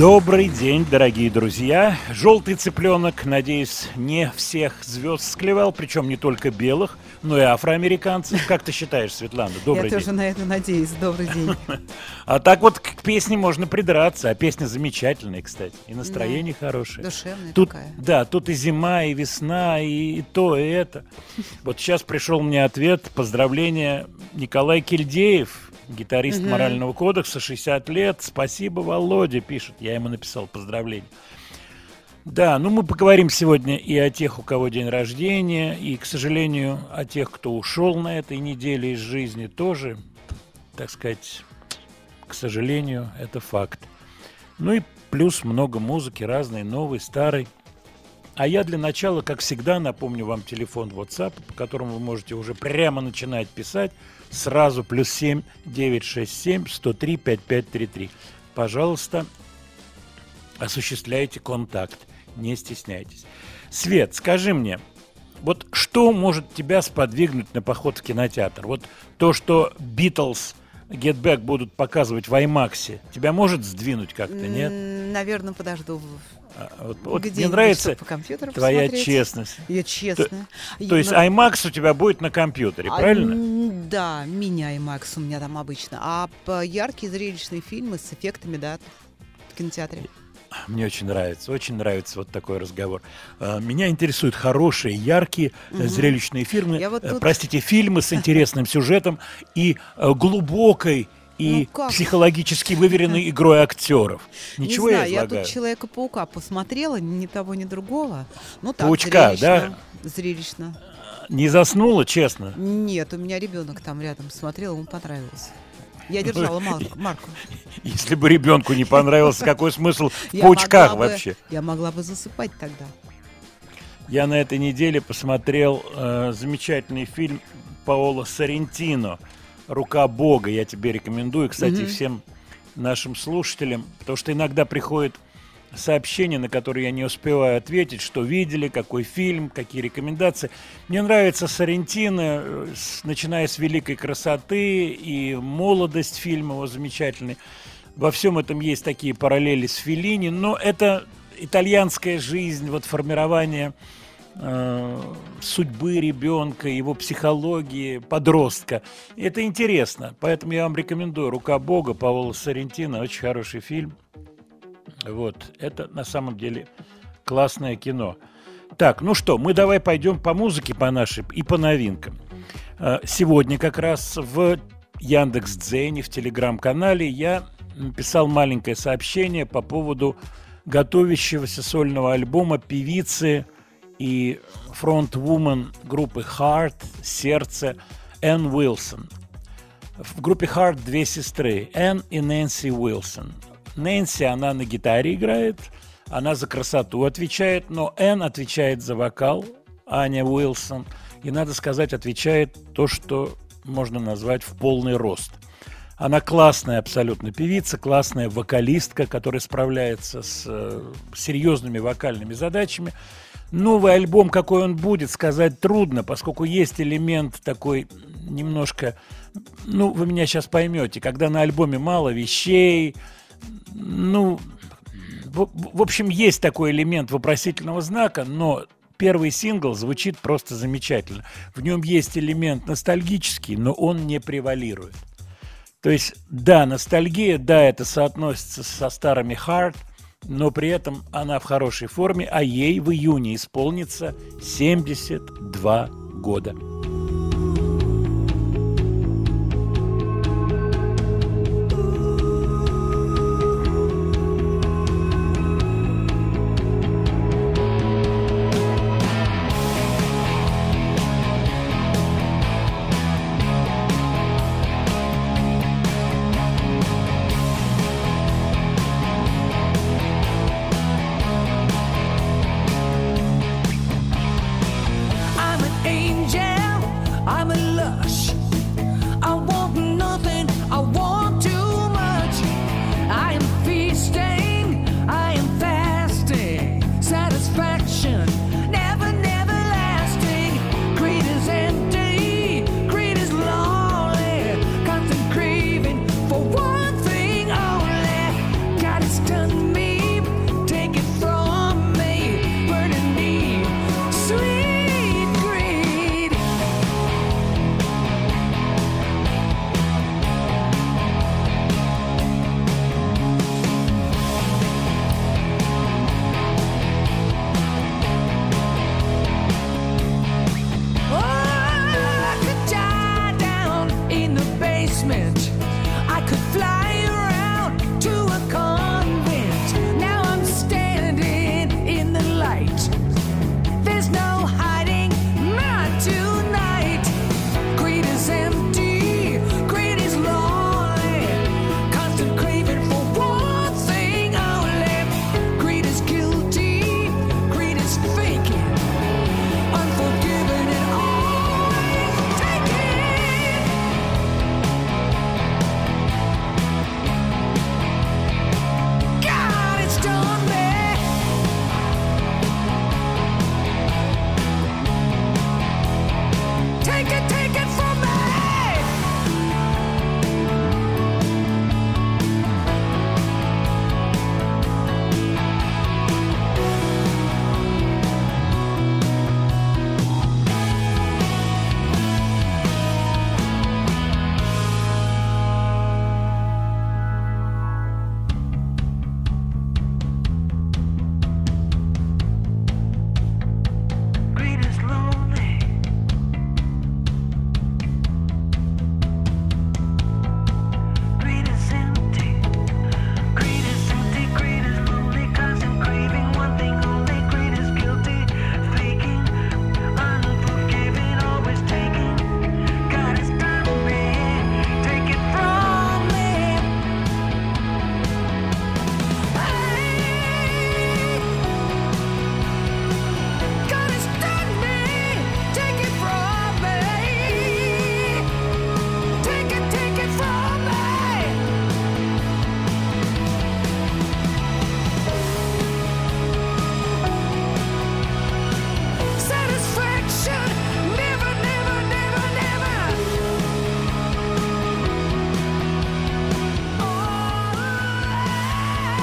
Добрый день, дорогие друзья. Желтый цыпленок, надеюсь, не всех звезд склевал, причем не только белых, но и афроамериканцев. Как ты считаешь, Светлана? Добрый Я день. тоже на это надеюсь. Добрый день. А так вот к песне можно придраться, а песня замечательная, кстати, и настроение хорошее. Душевная Тут, такая. да, тут и зима, и весна, и, и то, и это. Вот сейчас пришел мне ответ, поздравления Николай Кильдеев, гитарист Морального кодекса, 60 лет. Спасибо, Володя, пишет. Я ему написал поздравления. Да, ну мы поговорим сегодня и о тех, у кого день рождения, и, к сожалению, о тех, кто ушел на этой неделе из жизни тоже, так сказать, к сожалению, это факт. Ну и плюс много музыки, разной, новой, старой. А я для начала, как всегда, напомню вам телефон WhatsApp, по которому вы можете уже прямо начинать писать. Сразу плюс 7 967 103 5533. Пожалуйста, осуществляйте контакт, не стесняйтесь. Свет, скажи мне, вот что может тебя сподвигнуть на поход в кинотеатр? Вот то, что Битлз Get Back будут показывать в IMAX, тебя может сдвинуть как-то, нет? Наверное, подожду. А, Вот, вот мне нравится по твоя посмотреть. честность. Я честно. То есть IMAX у тебя будет на компьютере, правильно? Да, меня и Макс у меня там обычно. А яркие зрелищные фильмы с эффектами, да, в кинотеатре. Мне очень нравится, очень нравится вот такой разговор. А, Меня интересуют хорошие, яркие, э, зрелищные фильмы, Я вот э, тут- простите, фильмы с интересным сюжетом и э, глубокой и Ну как? психологически выверенной игрой актеров. Ничего не я знаю, я излагаю? тут Человека-паука посмотрела, ни того, ни другого. Ну так, Паучка, зрелищно. Зрелищно. Не заснула, честно? Нет, у меня ребенок там рядом смотрел, ему понравилось. Я держала Мар- Марку. Если бы ребенку не понравился, какой смысл в паучках вообще? Я могла бы засыпать тогда. Я на этой неделе посмотрел э, замечательный фильм Паоло Соррентино «Рука Бога». Я тебе рекомендую, кстати, Мгм. всем нашим слушателям, потому что иногда приходит сообщения, на которые я не успеваю ответить, что видели, какой фильм, какие рекомендации. Мне нравится Сарентино, э, начиная с «Великой красоты» и молодость фильма его замечательный. Во всем этом есть такие параллели с Феллини, но это итальянская жизнь, вот формирование э, судьбы ребенка, его психологии, подростка. Это интересно, поэтому я вам рекомендую «Рука Бога» Павла Сарентино, очень хороший фильм. Вот, это на самом деле классное кино. Так, ну что, мы давай пойдем по музыке по нашей и по новинкам. Э, Сегодня как раз в Яндекс Дзене, в телеграм-канале я написал маленькое сообщение по поводу готовящегося сольного альбома певицы и фронтвумен группы Heart, Сердце, Энн Уилсон. В группе Heart две сестры, Энн и Нэнси Уилсон. Нэнси, она на гитаре играет, она за красоту отвечает, но Энн отвечает за вокал, Аня Уилсон, и, надо сказать, отвечает то, что можно назвать в полный рост. Она классная абсолютно певица, классная вокалистка, которая справляется с э, серьезными вокальными задачами. Новый альбом, какой он будет, сказать трудно, поскольку есть элемент такой немножко... Ну, вы меня сейчас поймете, когда на альбоме мало вещей, ну, в, в общем, есть такой элемент вопросительного знака, но первый сингл звучит просто замечательно. В нем есть элемент ностальгический, но он не превалирует. То есть, да, ностальгия, да, это соотносится со старыми Hard, но при этом она в хорошей форме, а ей в июне исполнится 72 года.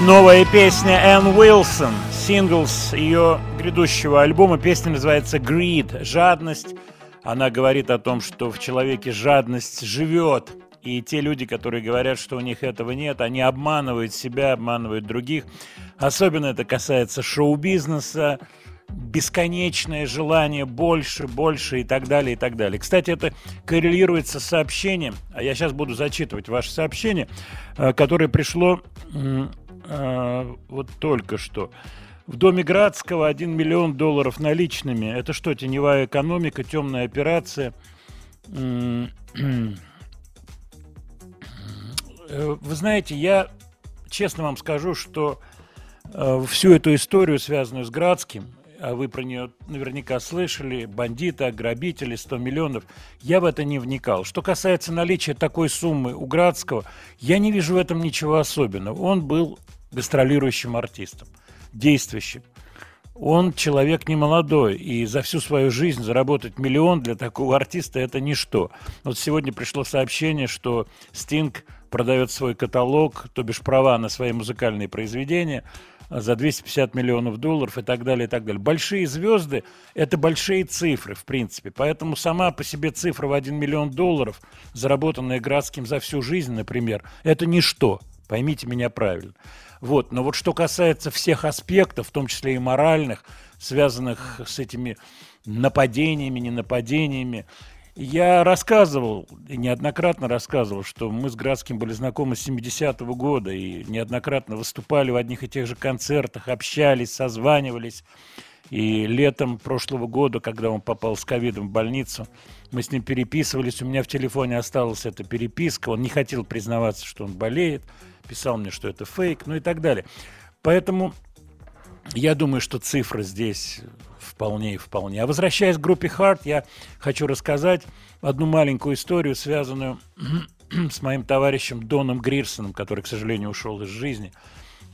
Новая песня Энн Уилсон, сингл с ее грядущего альбома. Песня называется «Greed» – «Жадность». Она говорит о том, что в человеке жадность живет. И те люди, которые говорят, что у них этого нет, они обманывают себя, обманывают других. Особенно это касается шоу-бизнеса, бесконечное желание больше, больше и так далее, и так далее. Кстати, это коррелируется с сообщением, а я сейчас буду зачитывать ваше сообщение, э, которое пришло э, вот только что. В доме Градского 1 миллион долларов наличными. Это что, теневая экономика, темная операция? Э, вы знаете, я честно вам скажу, что всю эту историю, связанную с Градским, а вы про нее наверняка слышали, бандиты, грабители, 100 миллионов. Я в это не вникал. Что касается наличия такой суммы у Градского, я не вижу в этом ничего особенного. Он был гастролирующим артистом, действующим. Он человек не молодой, и за всю свою жизнь заработать миллион для такого артиста – это ничто. Вот сегодня пришло сообщение, что Стинг продает свой каталог, то бишь права на свои музыкальные произведения – за 250 миллионов долларов и так далее, и так далее. Большие звезды – это большие цифры, в принципе. Поэтому сама по себе цифра в 1 миллион долларов, заработанная Градским за всю жизнь, например, это ничто. Поймите меня правильно. Вот. Но вот что касается всех аспектов, в том числе и моральных, связанных с этими нападениями, ненападениями, я рассказывал, неоднократно рассказывал, что мы с Градским были знакомы с 70-го года и неоднократно выступали в одних и тех же концертах, общались, созванивались. И летом прошлого года, когда он попал с ковидом в больницу, мы с ним переписывались, у меня в телефоне осталась эта переписка, он не хотел признаваться, что он болеет, писал мне, что это фейк, ну и так далее. Поэтому я думаю, что цифры здесь вполне и вполне. А возвращаясь к группе Харт, я хочу рассказать одну маленькую историю, связанную с моим товарищем Доном Грирсоном, который, к сожалению, ушел из жизни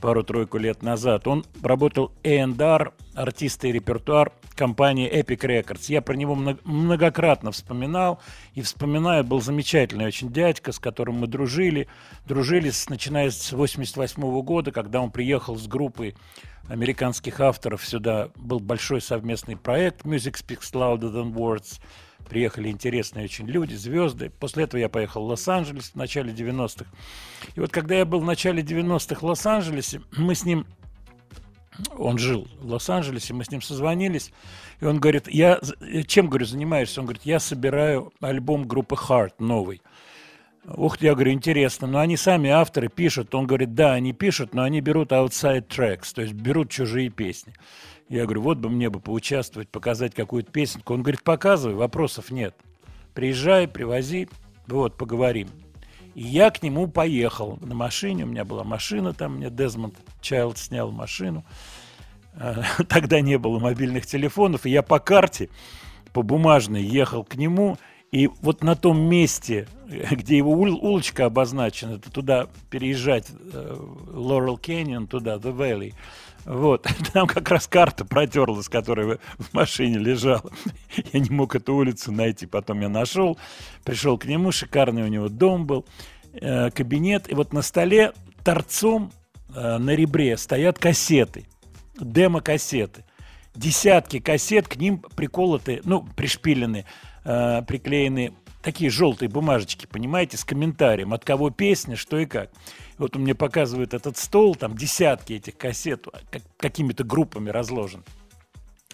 пару-тройку лет назад. Он работал A&R, артист и репертуар компании Epic Records. Я про него многократно вспоминал и вспоминаю, был замечательный очень дядька, с которым мы дружили. Дружили с, начиная с 88 года, когда он приехал с группой американских авторов сюда был большой совместный проект Music Speaks Louder Than Words. Приехали интересные очень люди, звезды. После этого я поехал в Лос-Анджелес в начале 90-х. И вот когда я был в начале 90-х в Лос-Анджелесе, мы с ним он жил в Лос-Анджелесе, мы с ним созвонились, и он говорит, я чем, говорю, занимаешься? Он говорит, я собираю альбом группы Heart новый. Ух ты, я говорю, интересно, но они сами авторы пишут. Он говорит, да, они пишут, но они берут outside tracks, то есть берут чужие песни. Я говорю, вот бы мне бы поучаствовать, показать какую-то песенку. Он говорит, показывай, вопросов нет. Приезжай, привози, вот, поговорим. И я к нему поехал на машине, у меня была машина там, мне Дезмонд Чайлд снял машину. А, тогда не было мобильных телефонов, и я по карте, по бумажной ехал к нему – и вот на том месте, где его улочка обозначена, туда переезжать, Лорел Canyon, туда, The Valley, вот, там как раз карта протерлась, которая в машине лежала. Я не мог эту улицу найти, потом я нашел, пришел к нему, шикарный у него дом был, э, кабинет, и вот на столе торцом э, на ребре стоят кассеты, демо-кассеты. Десятки кассет, к ним приколоты, ну, пришпилены э, приклеены такие желтые бумажечки, понимаете, с комментарием, от кого песня, что и как. Вот он мне показывает этот стол, там десятки этих кассет как, какими-то группами разложен.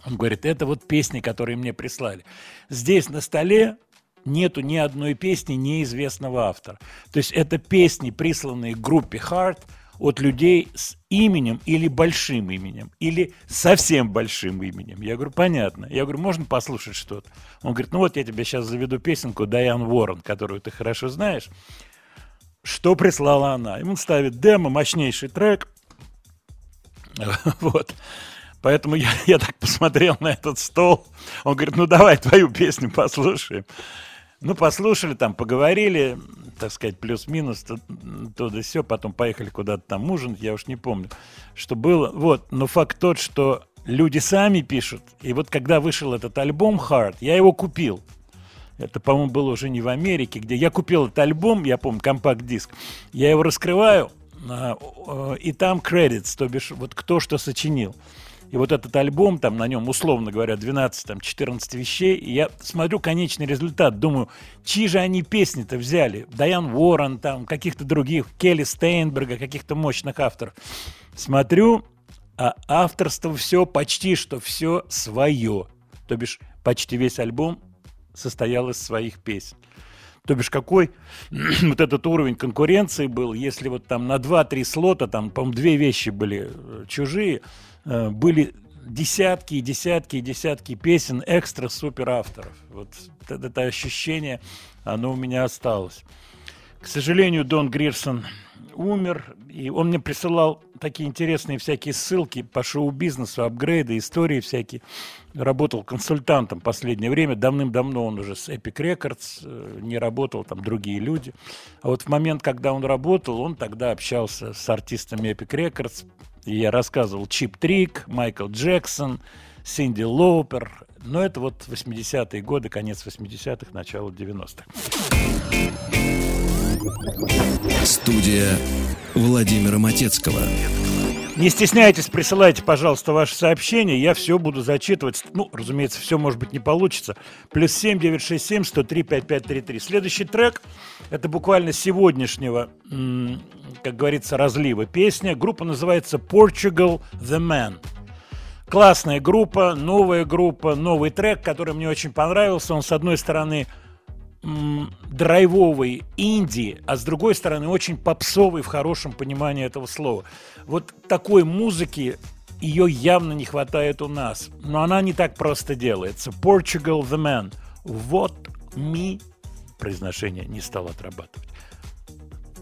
Он говорит, это вот песни, которые мне прислали. Здесь на столе нету ни одной песни неизвестного автора. То есть это песни, присланные группе Heart – от людей с именем или большим именем, или совсем большим именем. Я говорю, понятно. Я говорю, можно послушать что-то? Он говорит, ну вот я тебе сейчас заведу песенку Дайан Уоррен, которую ты хорошо знаешь. Что прислала она? Ему ставит демо, мощнейший трек. Вот. Поэтому я, я так посмотрел на этот стол. Он говорит, ну давай твою песню послушаем. Ну, послушали там, поговорили, так сказать, плюс-минус, то, то да все, потом поехали куда-то там ужинать, я уж не помню, что было. Вот, но факт тот, что люди сами пишут. И вот когда вышел этот альбом Hard, я его купил. Это, по-моему, было уже не в Америке, где я купил этот альбом, я помню, компакт-диск. Я его раскрываю, а, э, и там credits, то бишь вот кто что сочинил. И вот этот альбом, там на нем, условно говоря, 12-14 вещей, и я смотрю конечный результат, думаю, чьи же они песни-то взяли? Дайан Уоррен, там, каких-то других, Келли Стейнберга, каких-то мощных авторов. Смотрю, а авторство все, почти что все свое. То бишь, почти весь альбом состоял из своих песен. То бишь, какой вот этот уровень конкуренции был, если вот там на 2-3 слота, там, по-моему, две вещи были э, чужие, Э, были десятки и десятки и десятки песен экстра-супер авторов. Вот это, ощущение, оно у меня осталось. К сожалению, Дон Грирсон умер, и он мне присылал такие интересные всякие ссылки по шоу-бизнесу, апгрейды, истории всякие. Работал консультантом последнее время, давным-давно он уже с Epic Records, э, не работал, там другие люди. А вот в момент, когда он работал, он тогда общался с артистами Epic Records, и я рассказывал Чип Трик, Майкл Джексон, Синди Лоупер. Но это вот 80-е годы, конец 80-х, начало 90-х. Студия Владимира Матецкого. Не стесняйтесь, присылайте, пожалуйста, ваши сообщения. Я все буду зачитывать. Ну, разумеется, все, может быть, не получится. Плюс семь девять шесть семь сто три пять пять три три. Следующий трек – это буквально сегодняшнего, как говорится, разлива песня. Группа называется Portugal The Man. Классная группа, новая группа, новый трек, который мне очень понравился. Он, с одной стороны, драйвовый инди, а с другой стороны очень попсовый в хорошем понимании этого слова. Вот такой музыки ее явно не хватает у нас, но она не так просто делается. Portugal the Man. Вот me произношение не стал отрабатывать.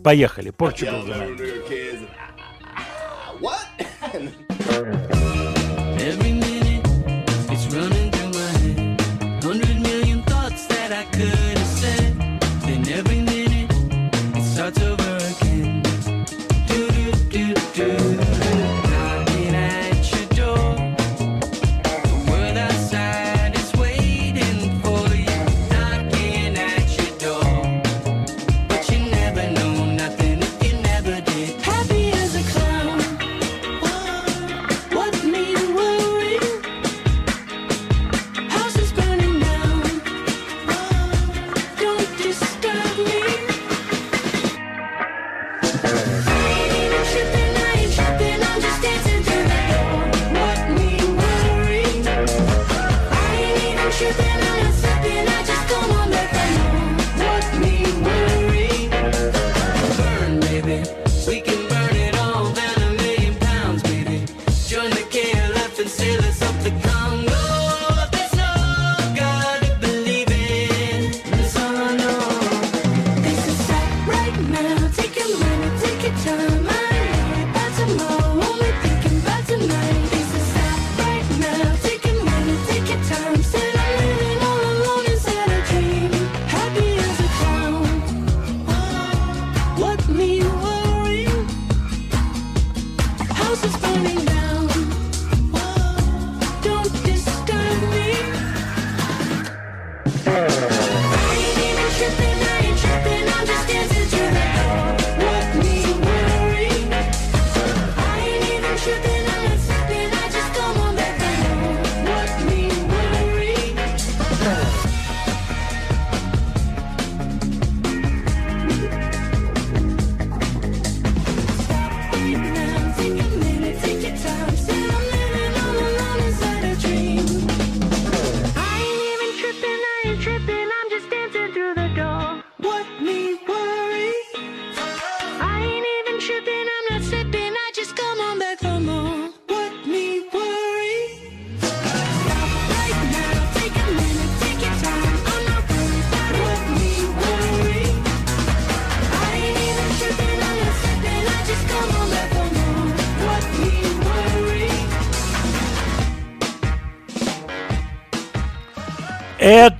Поехали. Portugal the Man. Every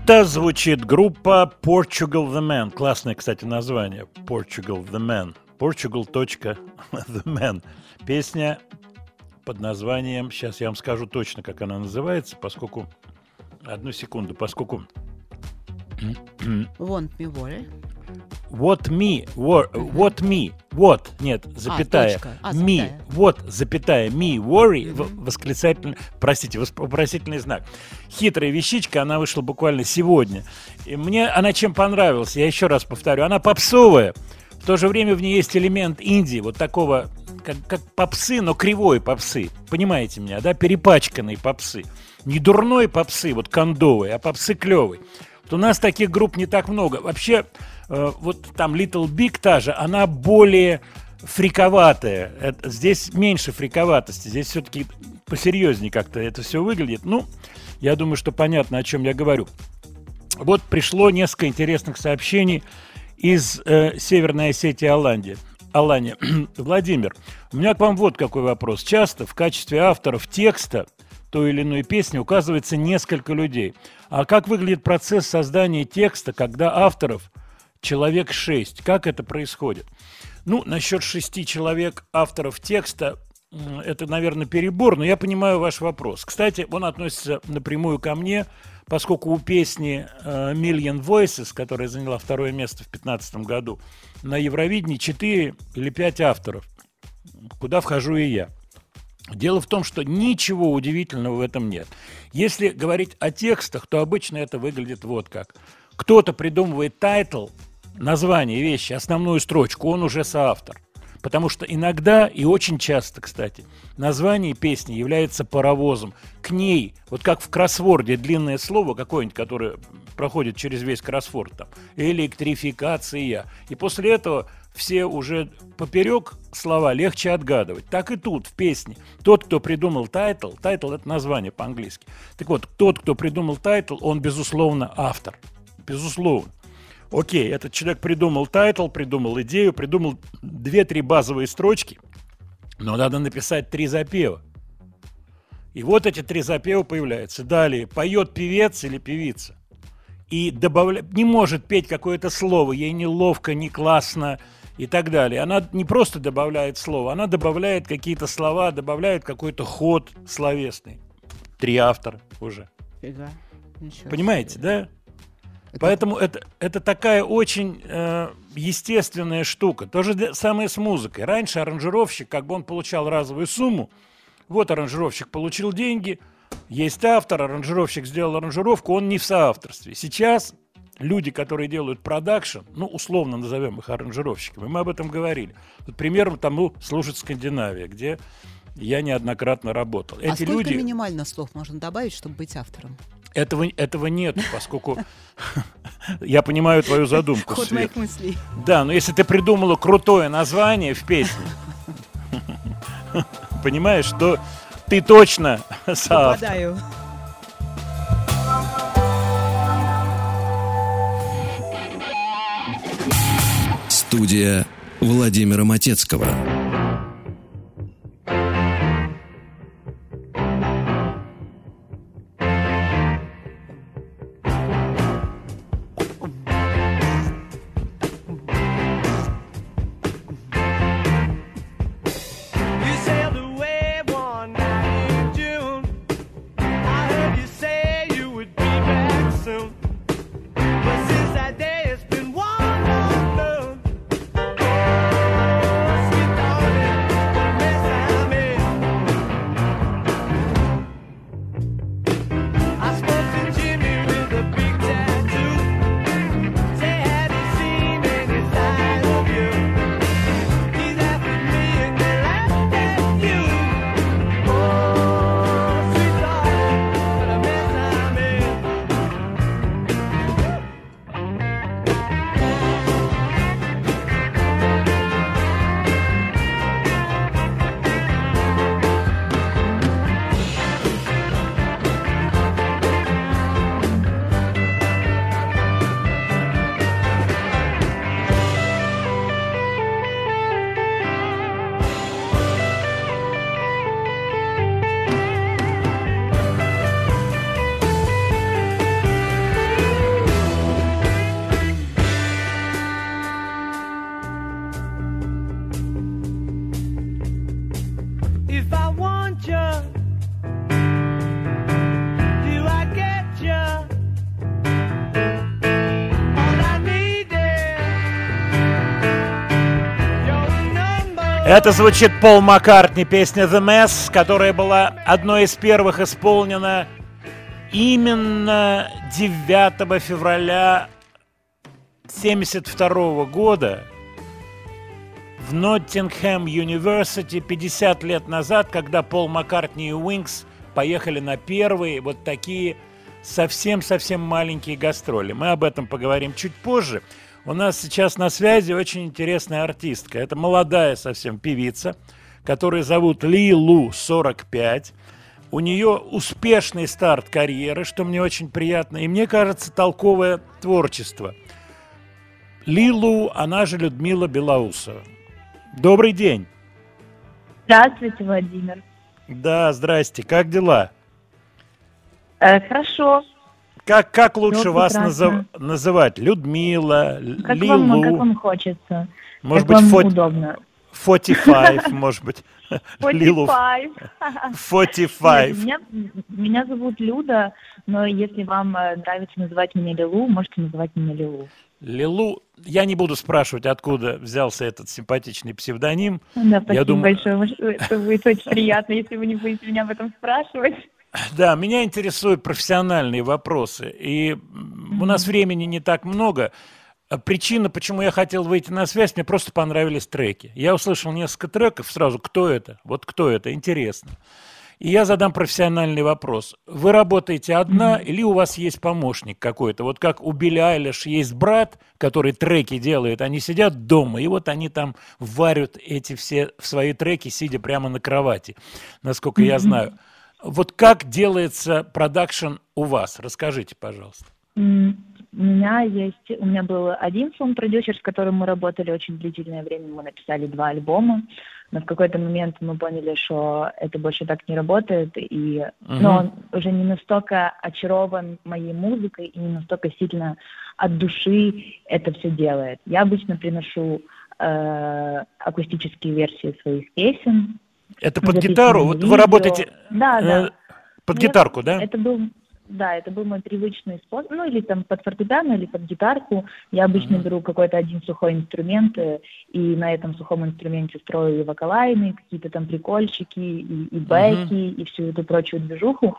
Это звучит группа Portugal the Man. Классное, кстати, название. Portugal the Man. Portugal.the Man. Песня под названием... Сейчас я вам скажу точно, как она называется, поскольку... Одну секунду, поскольку... Want me worry? What me, what, what me, what, нет, запятая, точка. А, me, запятая. вот, запятая, me, worry, в- восклицательный, простите, вопросительный знак. Хитрая вещичка, она вышла буквально сегодня. И мне она чем понравилась, я еще раз повторю, она попсовая, в то же время в ней есть элемент Индии, вот такого, как, как попсы, но кривой попсы. Понимаете меня, да? Перепачканные попсы. Не дурной попсы, вот кондовый, а попсы клевый. Вот у нас таких групп не так много. Вообще, вот там Little Big та же, она более фриковатая. Это- здесь меньше фриковатости. Здесь все-таки посерьезнее как-то это все выглядит. Ну, я думаю, что понятно, о чем я говорю. Вот пришло несколько интересных сообщений из э, Северной Осетии Алании. Алания. Владимир, у меня к вам вот какой вопрос. Часто в качестве авторов текста той или иной песни указывается несколько людей. А как выглядит процесс создания текста, когда авторов человек шесть? Как это происходит? Ну, насчет шести человек авторов текста, это, наверное, перебор, но я понимаю ваш вопрос. Кстати, он относится напрямую ко мне, поскольку у песни э, Million Voices, которая заняла второе место в 2015 году, на Евровидении 4 или 5 авторов, куда вхожу и я. Дело в том, что ничего удивительного в этом нет. Если говорить о текстах, то обычно это выглядит вот как. Кто-то придумывает title, название вещи, основную строчку, он уже соавтор. Потому что иногда и очень часто, кстати, название песни является паровозом. К ней, вот как в кроссворде длинное слово какое-нибудь, которое проходит через весь кроссворд, там, электрификация. И после этого все уже поперек слова легче отгадывать. Так и тут, в песне. Тот, кто придумал тайтл, тайтл – это название по-английски. Так вот, тот, кто придумал title, он, безусловно, автор. Безусловно. Окей, этот человек придумал title, придумал идею, придумал две-три базовые строчки, но надо написать три запева. И вот эти три запева появляются. Далее, поет певец или певица. И добавля... не может петь какое-то слово, ей неловко, не классно и так далее. Она не просто добавляет слово, она добавляет какие-то слова, добавляет какой-то ход словесный. Три автора уже. Фига. Ничего Понимаете, себе. да? Поэтому это, это такая очень э, естественная штука. То же самое с музыкой. Раньше аранжировщик, как бы он получал разовую сумму, вот аранжировщик получил деньги, есть автор, аранжировщик сделал аранжировку, он не в соавторстве. Сейчас люди, которые делают продакшн, ну, условно назовем их аранжировщиками, мы об этом говорили. Вот примером тому служит Скандинавия, где я неоднократно работал. А Эти сколько люди... минимально слов можно добавить, чтобы быть автором? Этого, этого нет, поскольку я понимаю твою задумку. Ход моих мыслей. Да, но если ты придумала крутое название в песне, понимаешь, то ты точно соавтор. Попадаю. Студия Владимира Матецкого. Это звучит Пол Маккартни, песня The Mess, которая была одной из первых исполнена именно 9 февраля 1972 года в Ноттингхэм Юниверсити 50 лет назад, когда Пол Маккартни и Уинкс поехали на первые вот такие совсем-совсем маленькие гастроли. Мы об этом поговорим чуть позже. У нас сейчас на связи очень интересная артистка. Это молодая совсем певица, которую зовут Ли Лу, 45. У нее успешный старт карьеры, что мне очень приятно, и мне кажется, толковое творчество. Ли Лу, она же Людмила Белоусова. Добрый день. Здравствуйте, Владимир. Да, здрасте. Как дела? Э, хорошо. Как, как лучше вас назыв- называть? Людмила, Как Лилу, вам, как вам хочется? может как быть, вам фот- удобно? 45, может быть. Лилу 45. 45. Нет, Меня, меня зовут Люда, но если вам э, нравится называть меня Лилу, можете называть меня Лилу. Лилу, я не буду спрашивать, откуда взялся этот симпатичный псевдоним. Да, спасибо думаю- большое. Это будет очень приятно, если вы не будете меня об этом спрашивать. Да, меня интересуют профессиональные вопросы. И у нас времени не так много. А Причина, почему я хотел выйти на связь, мне просто понравились треки. Я услышал несколько треков, сразу, кто это? Вот кто это? Интересно. И я задам профессиональный вопрос. Вы работаете одна или у вас есть помощник какой-то? Вот как у Билли Айлиш есть брат, который треки делает, они сидят дома, и вот они там варят эти все свои треки, сидя прямо на кровати, насколько я знаю. Вот как делается продакшн у вас? Расскажите, пожалуйста. У меня есть, у меня был один сон-продюсер, с которым мы работали очень длительное время, мы написали два альбома, но в какой-то момент мы поняли, что это больше так не работает, и Мгм. но он уже не настолько очарован моей музыкой и не настолько сильно от души это все делает. Я обычно приношу э, акустические версии своих песен. Это под гитару? Вот вы работаете Да, э, да. под Нет, гитарку, да? Это был, да, это был мой привычный способ, ну или там под фортепиано, или под гитарку. Я обычно Мгм. беру какой-то один сухой инструмент, э, и на этом сухом инструменте строю и вокалайны, какие-то там прикольчики, и, и бэки, и всю эту прочую движуху.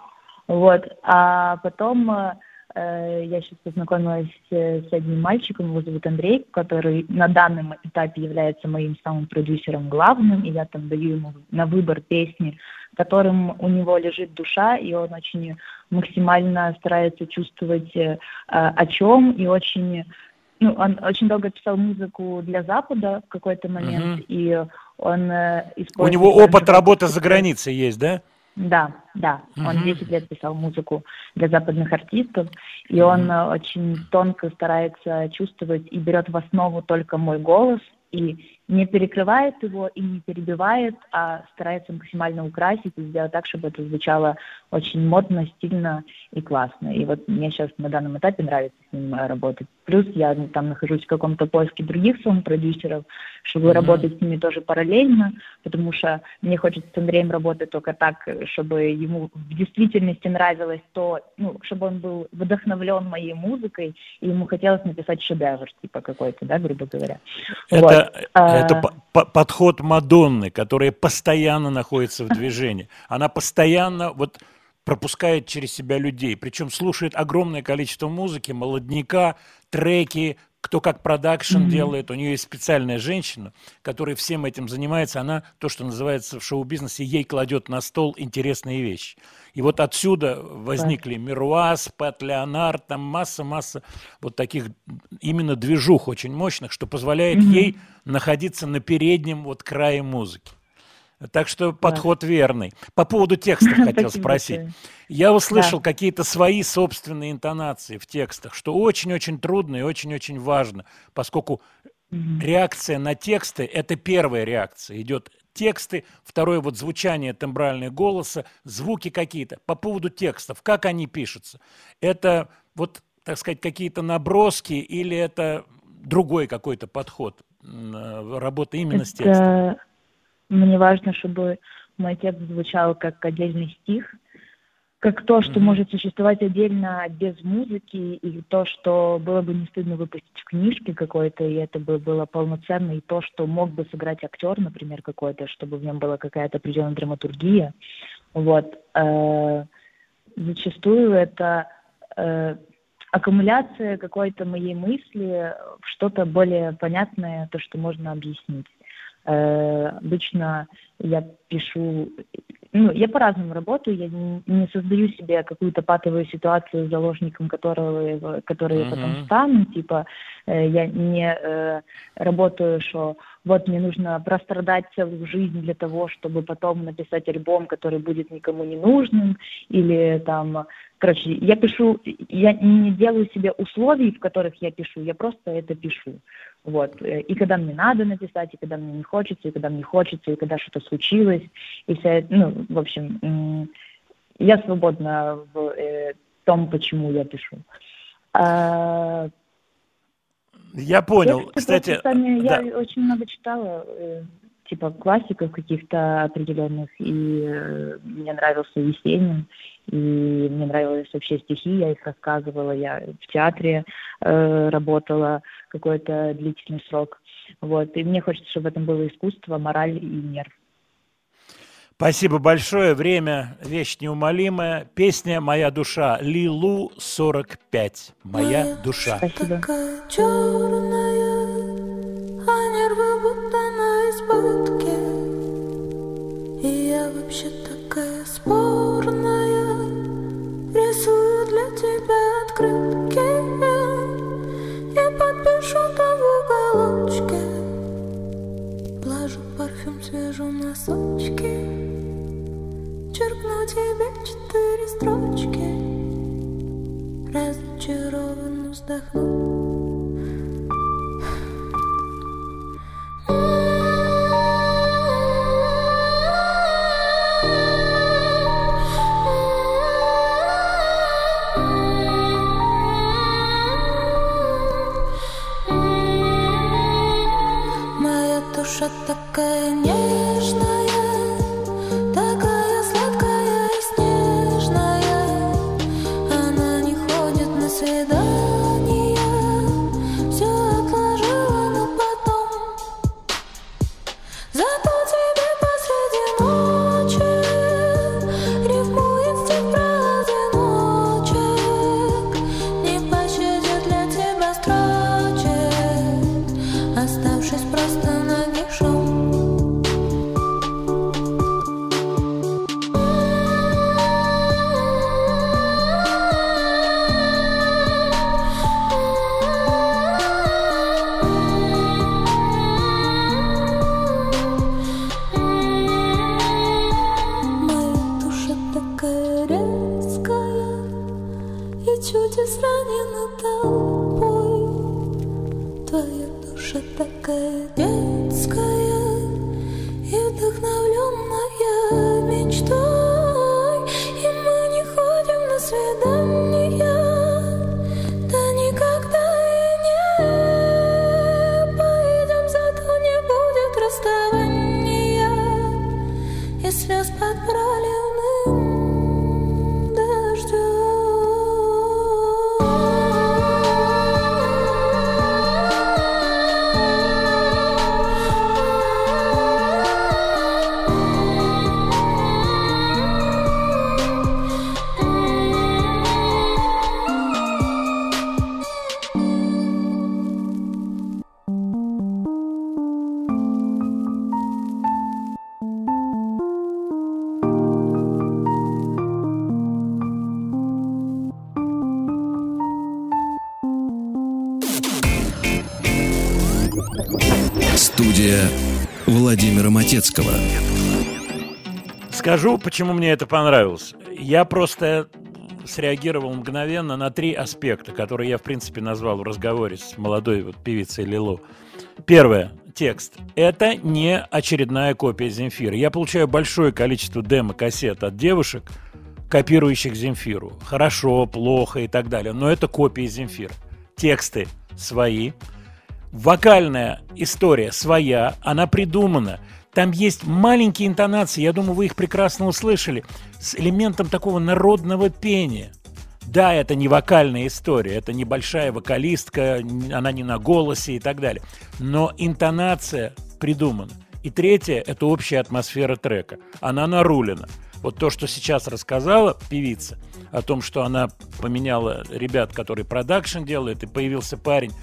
Вот. А потом э, я сейчас познакомилась э, с одним мальчиком, его зовут Андрей, который на данном этапе является моим самым продюсером главным, и я там даю ему на выбор песни, которым у него лежит душа, и он очень максимально старается чувствовать э, о чем, и очень, ну, он очень долго писал музыку для Запада в какой-то момент, Мгм. и он э, У использует него также опыт работы за границей есть, да? Да, да. Он Мгм. 10 лет писал музыку для западных артистов, и он э, очень тонко старается чувствовать и берет в основу только мой голос, и не перекрывает его и не перебивает, а старается максимально украсить и сделать так, чтобы это звучало очень модно, стильно и классно. И вот мне сейчас на данном этапе нравится с ним э, работать. Плюс я там нахожусь в каком-то поиске других сон-продюсеров, чтобы Мгм. работать с ними тоже параллельно, потому что мне хочется с Андреем работать только так, чтобы ему в действительности нравилось то, ну, чтобы он был вдохновлен моей музыкой, и ему хотелось написать шедевр, типа какой-то, да, грубо говоря. Это, Вот. Это по- по- подход Мадонны, которая постоянно находится в движении. Она постоянно вот пропускает через себя людей, причем слушает огромное количество музыки, молодняка, треки, кто как продакшн Мгм. делает. У нее есть специальная женщина, которая всем этим занимается. Она, то, что называется в шоу-бизнесе, ей кладет на стол интересные вещи. И вот отсюда возникли Мируаз, Пэт Леонард, там масса-масса вот таких именно движух очень мощных, что позволяет Мгм. ей находиться на переднем вот крае музыки. Так что подход верный. По поводу текстов хотел спросить. Я услышал Да. какие-то свои собственные интонации в текстах, что очень-очень трудно и очень-очень важно, поскольку Мгм. реакция на тексты – это первая реакция. Идет тексты, второе вот звучание тембральное голоса, звуки какие-то. По поводу текстов, как они пишутся? Это вот, так сказать, какие-то наброски или это другой какой-то подход э, работы именно с текстом? Мне важно, чтобы мой текст звучал как отдельный стих, как то, что Мгм. может существовать отдельно без музыки, и то, что было бы не стыдно выпустить в книжке какой-то, и это бы было полноценно, и то, что мог бы сыграть актер, например, какой-то, чтобы в нем была какая-то определенная драматургия. Вот. Э, Зачастую это э, аккумуляция какой-то моей мысли в что-то более понятное, то, что можно объяснить. Э, Обычно я пишу, ну, я по-разному работаю, я не, не создаю себе какую-то патовую ситуацию, заложником которого, которой я потом стану, типа, э, я не э, работаю, что вот мне нужно прострадать целую жизнь для того, чтобы потом написать альбом, который будет никому не нужным, или там, короче, я пишу, я не делаю себе условий, в которых я пишу, я просто это пишу. Вот. И когда мне надо написать, и когда мне не хочется, и когда мне хочется, и когда что-то случилось, и вся, ну, в общем, я свободна в э, том, почему я пишу. А, Я понял. тексты Кстати, сами- я да. очень много читала, э, типа классиков каких-то определенных, и э, мне нравился Есенин, и мне нравились вообще стихи, я их рассказывала, я в театре э, работала какой-то длительный срок, вот, и мне хочется, чтобы в этом было искусство, мораль и нерв. Спасибо большое. Время – вещь неумолимая. Песня «Моя душа». Лилу 45. «Моя душа». Спасибо. Такая черная, а нервы будто на избытке. И я вообще такая спорная, рисую для тебя открытки и подпишу там в уголочке. Глажу парфюм, свежу носочки, черкну тебе четыре строчки. Разочарованно вздохну Моя душа такая нежная, Скажу, почему мне это понравилось. Я просто среагировал мгновенно на три аспекта, которые я, в принципе, назвал в разговоре с молодой вот певицей Лилу. Первое. Текст. Это не очередная копия Земфира. Я получаю большое количество демо-кассет от девушек, копирующих Земфиру. Хорошо, плохо и так далее. Но это копии Земфира. Тексты свои. Вокальная история своя. Она придумана. Там есть маленькие интонации, я думаю, вы их прекрасно услышали, с элементом такого народного пения. Да, это не вокальная история, это небольшая вокалистка, она не на голосе и так далее. Но интонация придумана. И третье – это общая атмосфера трека. Она нарулена. Вот то, что сейчас рассказала певица, о том, что она поменяла ребят, которые продакшн делают, и появился парень,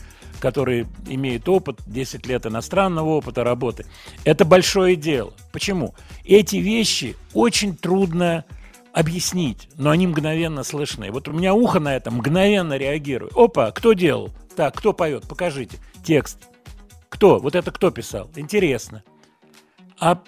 который имеет опыт, 10 лет иностранного опыта работы. Это большое дело. Почему? Эти вещи очень трудно объяснить, но они мгновенно слышны. Вот у меня ухо на это мгновенно реагирует. Опа, кто делал? Так, кто поет? Покажите. Текст. Кто? Вот это кто писал? Интересно. А,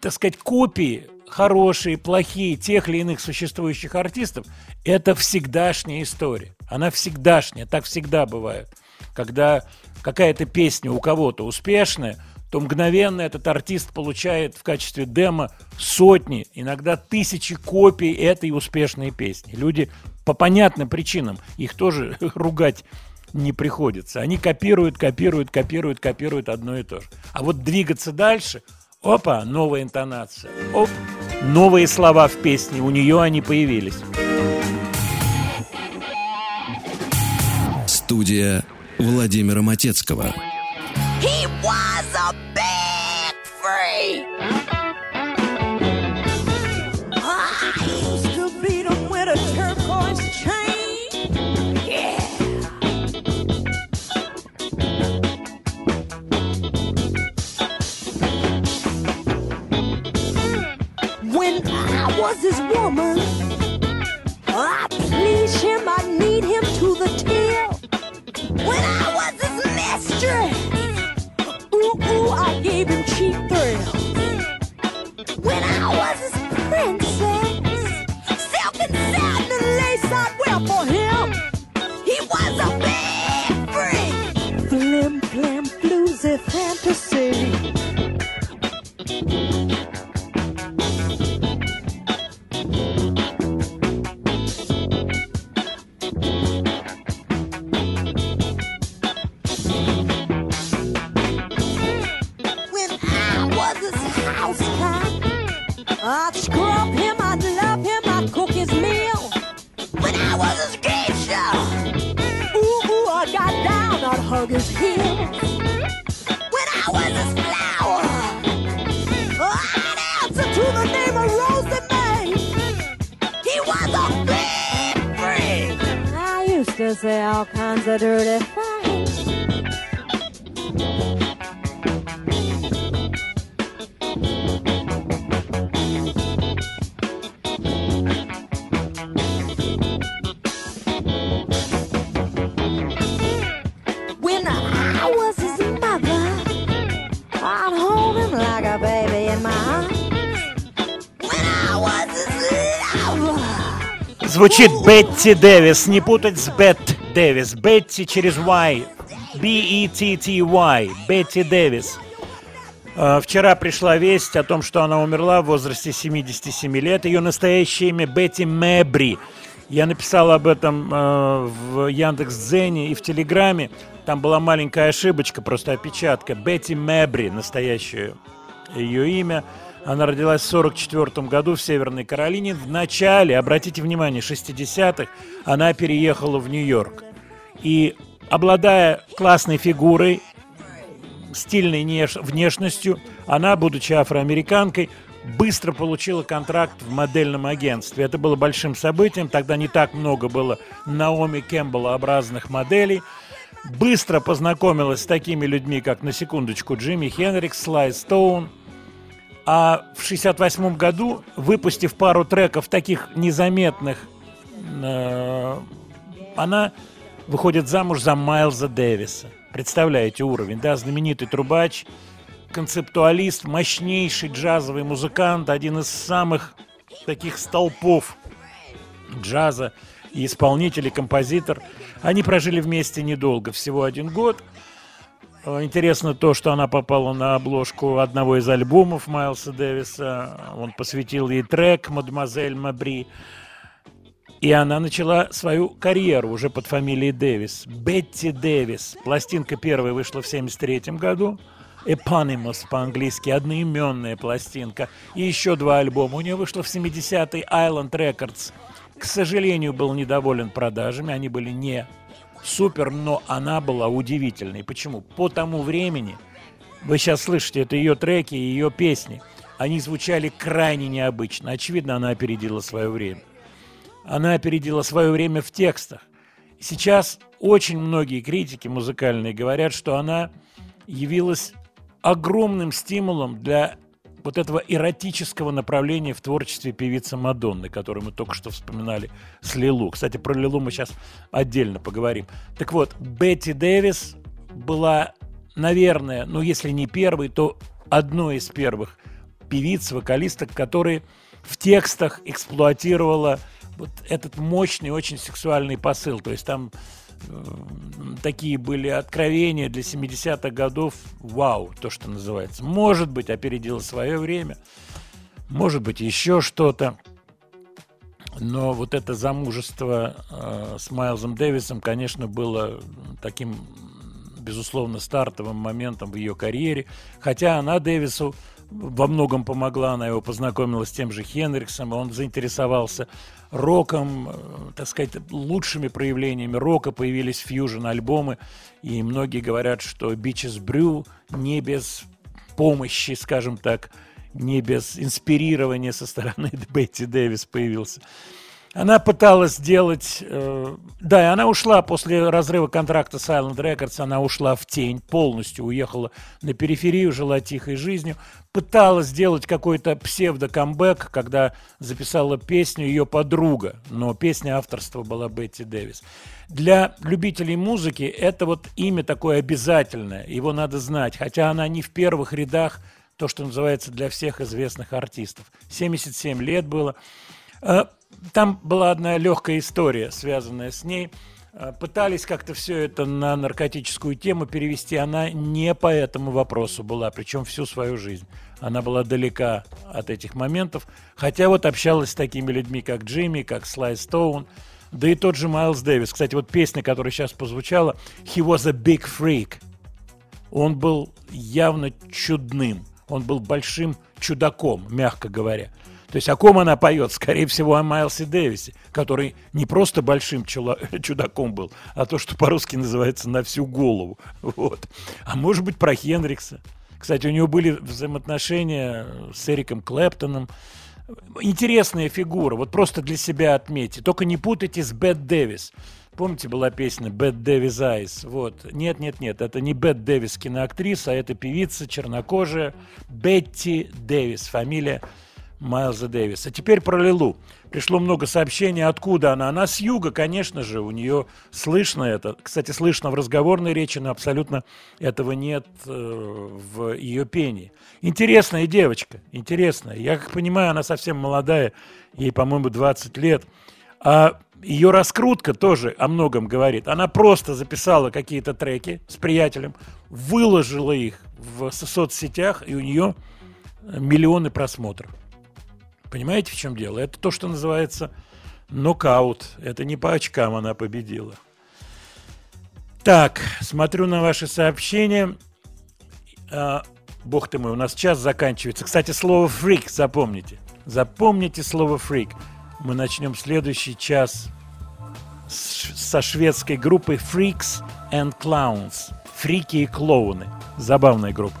так сказать, копии хорошие, плохие тех или иных существующих артистов, это всегдашняя история. Она всегдашняя, так всегда бывает. Когда какая-то песня у кого-то успешная, то мгновенно этот артист получает в качестве демо сотни, иногда тысячи копий этой успешной песни. Люди по понятным причинам, их тоже ругать не приходится. Они копируют, копируют, копируют, копируют одно и то же. А вот двигаться дальше, опа, новая интонация, оп, новые слова в песне, у нее они появились. Студия Владимира Матецкого. He was a big freak. I used to beat him with a turquoise chain. Yeah. When I was his woman, I please him, I need him to the till. When I was his mistress, ooh, ooh, I gave him cheap thrills. When I was his princess, silk and satin and lace I'd wear for him. He was a big freak. Flim, flam, bluesy fantasy. Say all kinds of dirty things. Звучит Бетти Дэвис, не путать с Бет Дэвис. Бетти через Y. B-E-T-T-Y. Бетти Дэвис. Э, Вчера пришла весть о том, что она умерла в возрасте 77 лет. Ее настоящее имя Бетти Мэбри. Я написал об этом э, в Яндекс.Дзене и в Телеграме. Там была маленькая ошибочка, просто опечатка. Бетти Мэбри, настоящее ее имя. Она родилась в 1944 году в Северной Каролине. В начале, обратите внимание, 60-х она переехала в Нью-Йорк. И обладая классной фигурой, стильной неш- внешностью, она, будучи афроамериканкой, быстро получила контракт в модельном агентстве. Это было большим событием, тогда не так много было Наоми Кэмпбеллообразных моделей. Быстро познакомилась с такими людьми, как, на секундочку, Джимми Хенрикс, Слай Стоун. А в 68 году, выпустив пару треков таких незаметных, э, она выходит замуж за Майлза Дэвиса. Представляете уровень, да, знаменитый трубач, концептуалист, мощнейший джазовый музыкант, один из самых таких столпов джаза и исполнитель, и композитор. Они прожили вместе недолго, всего один год. Э, Интересно то, что она попала на обложку одного из альбомов Майлса Дэвиса. Он посвятил ей трек «Мадемуазель Мабри». И она начала свою карьеру уже под фамилией Дэвис. Бетти Дэвис. Пластинка первая вышла в 1973 году, Eponymous по-английски, одноименная пластинка. И еще два альбома. У нее вышло в 70-й Island Records. К сожалению, был недоволен продажами, они были не супер, но она была удивительной. Почему? По тому времени, вы сейчас слышите, это ее треки, ее песни, они звучали крайне необычно. Очевидно, она опередила свое время. Она опередила свое время в текстах. Сейчас очень многие критики музыкальные говорят, что она явилась огромным стимулом для вот этого эротического направления в творчестве певицы Мадонны, которую мы только что вспоминали с Лилу. Кстати, про Лилу мы сейчас отдельно поговорим. Так вот, Бетти Дэвис была, наверное, ну если не первой, то одной из первых певиц, вокалисток, которые в текстах эксплуатировала вот этот мощный, очень сексуальный посыл. То есть там такие были откровения для 70-х годов. Вау, то, что называется. Может быть, опередило свое время. Может быть, еще что-то. Но вот это замужество э, с Майлзом Дэвисом, конечно, было таким, безусловно, стартовым моментом в ее карьере. Хотя она Дэвису во многом помогла, она его познакомила с тем же Хенриксом, он заинтересовался роком, э, так сказать, лучшими проявлениями рока появились фьюжн-альбомы, и многие говорят, что Beaches Brew не без помощи, скажем так, не без инспирирования со стороны Бетти Дэвис появился. Она пыталась сделать... Э, да, и она ушла после разрыва контракта с Island Records, она ушла в тень, полностью уехала на периферию, жила тихой жизнью. Пыталась сделать какой-то псевдо-камбэк, когда записала песню ее подруга, но песня авторства была Бетти Дэвис. Для любителей музыки это вот имя такое обязательное, его надо знать, хотя она не в первых рядах, то, что называется для всех известных артистов. 77 лет было. Там была одна легкая история, связанная с ней. Э, пытались как-то все это на наркотическую тему перевести. Она не по этому вопросу была, причем всю свою жизнь. Она была далека от этих моментов, хотя вот общалась с такими людьми, как Джимми, как Слай Стоун, да и тот же Майлз Дэвис. Кстати, вот песня, которая сейчас позвучала, «He was a big freak». Он был явно чудным, он был большим чудаком, мягко говоря. То есть о ком она поет? Скорее всего, о Майлсе Дэвисе, который не просто большим чула- чудаком был, а то, что по-русски называется «на всю голову». Вот. А может быть, про Хендрикса. Кстати, у него были взаимоотношения с Эриком Клэптоном. Интересная фигура, вот просто для себя отметьте. Только не путайте с Бет Дэвис. Помните, была песня «Бет Дэвис Айс»? Вот. Нет, нет, нет, это не Бет Дэвис киноактриса, а это певица чернокожая Бетти Дэвис, фамилия Майлза Дэвиса. Теперь про Лилу. Пришло много сообщений, откуда она. Она с юга, конечно же, у нее слышно это. Кстати, слышно в разговорной речи, но абсолютно этого нет э, в ее пении. Интересная девочка, интересная. Я как понимаю, она совсем молодая, ей, по-моему, 20 лет. А ее раскрутка тоже о многом говорит. Она просто записала какие-то треки с приятелем, выложила их в соцсетях, и у нее миллионы просмотров. Понимаете, в чем дело? Это то, что называется нокаут. Это не по очкам она победила. Так, смотрю на ваши сообщения. А, бог ты мой, у нас час заканчивается. Кстати, слово фрик запомните. Запомните слово фрик. Мы начнем следующий час со шведской группы Freaks and Clowns. Фрики и клоуны. Забавная группа.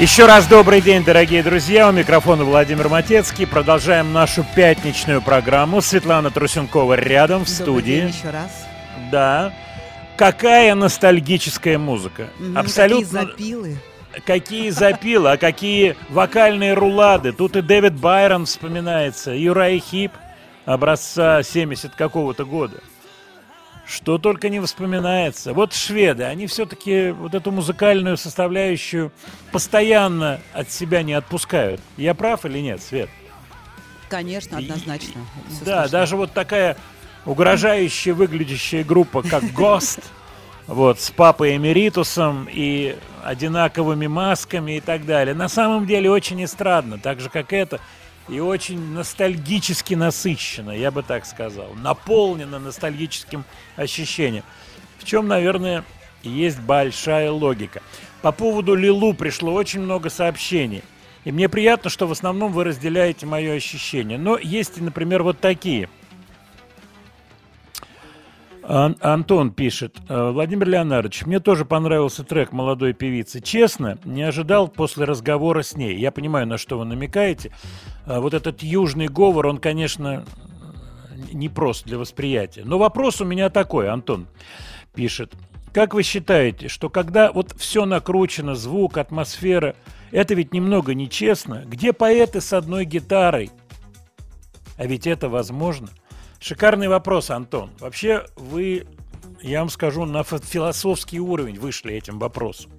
Еще раз добрый день, дорогие друзья. У микрофона Владимир Матецкий. Продолжаем нашу пятничную программу. Светлана Трусенкова рядом в Добрый студии. день еще раз. Да. Какая ностальгическая музыка. Мгм, Абсолютно. Какие запилы. Какие запилы, а какие вокальные рулады. Тут и Дэвид Байрон вспоминается, и Юрай Хип образца 70 какого-то года. Что только не вспоминается. Вот шведы, они все-таки вот эту музыкальную составляющую постоянно от себя не отпускают. Я прав или нет, Свет? Конечно, однозначно. Всё Да, слышно. даже вот такая угрожающая выглядящая группа, как Ghost, вот, с папой Эмеритусом и одинаковыми масками и так далее. На самом деле очень эстрадно, так же, как это, и очень ностальгически насыщенно, я бы так сказал. Наполнено ностальгическим ощущением. В чем, наверное, есть большая логика. По поводу Лилу пришло очень много сообщений. И мне приятно, что в основном вы разделяете мое ощущение. Но есть например, вот такие. Ан- Антон пишет. «Э, Владимир Леонардович, мне тоже понравился трек молодой певицы. Честно, не ожидал после разговора с ней. Я понимаю, на что вы намекаете. А Вот этот южный говор, он, конечно, непрост для восприятия. Но вопрос у меня такой, Антон пишет. Как вы считаете, что когда вот все накручено, звук, атмосфера, это ведь немного нечестно? Где поэты с одной гитарой? А ведь это возможно. Шикарный вопрос, Антон. Вообще вы, я вам скажу, на фи- философский уровень вышли этим вопросом.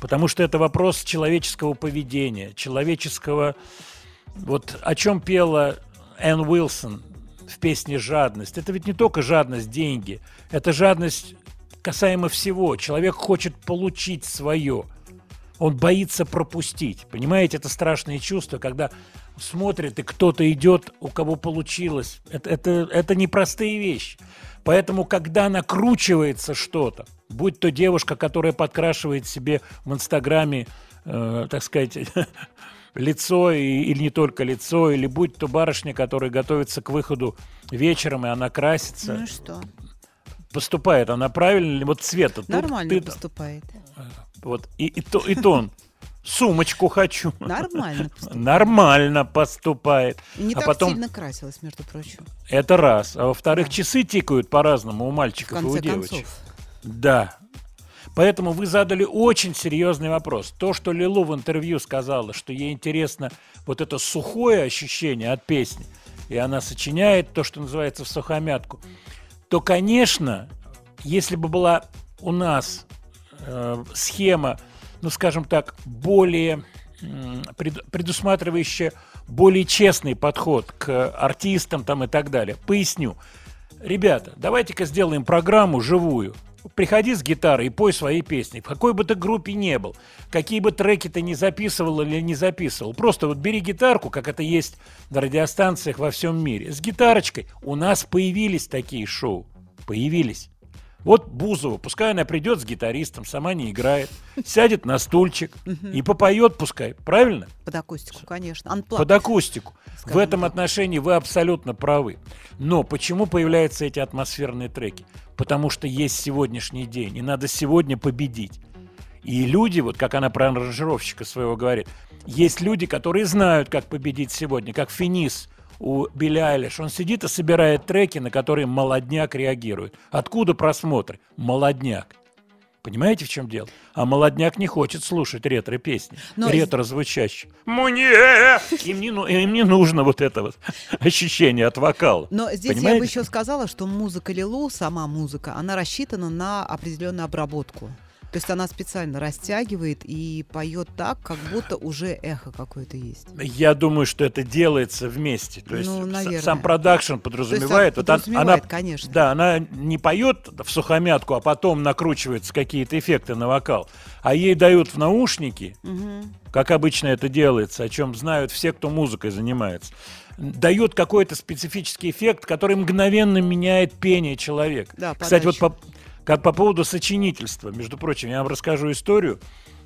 Потому что это вопрос человеческого поведения, человеческого... Вот о чем пела Энн Уилсон в песне «Жадность». Это ведь не только жадность деньги, это жадность касаемо всего. Человек хочет получить свое. Он боится пропустить. Понимаете, это страшные чувства, когда смотрит, и кто-то идет, у кого получилось. Это, это, это непростые вещи. Поэтому, когда накручивается что-то, будь то девушка, которая подкрашивает себе в Инстаграме, э, так сказать, лицо и- или не только лицо, или будь то барышня, которая готовится к выходу вечером, и она красится, Ну и что? поступает она правильно? Вот тут Нормально ты- поступает. Вот, и, и, то, и тон. Сумочку хочу. Нормально поступает. Нормально поступает. Не а так потом сильно красилась, между прочим. это раз. А во-вторых, Да. часы тикают по-разному у мальчиков и у девочек. концов. Да. Поэтому вы задали очень серьезный вопрос. То, что Лилу в интервью сказала, что ей интересно вот это сухое ощущение от песни, и она сочиняет то, что называется в сухомятку, то, конечно, если бы была у нас э, схема, ну, скажем так, более предусматривающая более честный подход к артистам там и так далее. Поясню. Ребята, давайте-ка сделаем программу живую. Приходи с гитарой и пой свои песни. В какой бы ты группе не был, какие бы треки ты не записывал или не записывал. Просто вот бери гитарку, как это есть на радиостанциях во всем мире. С гитарочкой у нас появились такие шоу. Появились. Вот Бузова, пускай она придет с гитаристом, сама не играет, сядет на стульчик и попоет, пускай. Правильно? Под акустику, конечно. Unplugged. под акустику. В скажем этом так. отношении вы абсолютно правы. Но почему появляются эти атмосферные треки? Потому что есть сегодняшний день, и надо сегодня победить. И люди, вот как она про аранжировщика своего говорит, есть люди, которые знают, как победить сегодня, как Финис у Билли Айлиш. Он сидит и собирает треки, на которые молодняк реагирует. Откуда просмотры? Молодняк. Понимаете, в чем дело? А молодняк не хочет слушать ретро-песни, Но ретро-звучащие. Мне! Им не, ну- им не нужно вот это вот ощущение от вокала. Но здесь я Понимаете? бы еще сказала, что музыка Лилу, сама музыка, она рассчитана на определенную обработку. То есть она специально растягивает и поет так, как будто уже эхо какое-то есть. Я думаю, что это делается вместе. То есть Ну, наверное. сам продакшн подразумевает. вот он- подразумевает, она, конечно. Да, она не поет в сухомятку, а потом накручиваются какие-то эффекты на вокал. А ей дают в наушники, Мгм. как обычно это делается, о чем знают все, кто музыкой занимается. Дает какой-то специфический эффект, который мгновенно меняет пение человека. Да, Кстати, вот подачу. по, как по поводу сочинительства, между прочим, я вам расскажу историю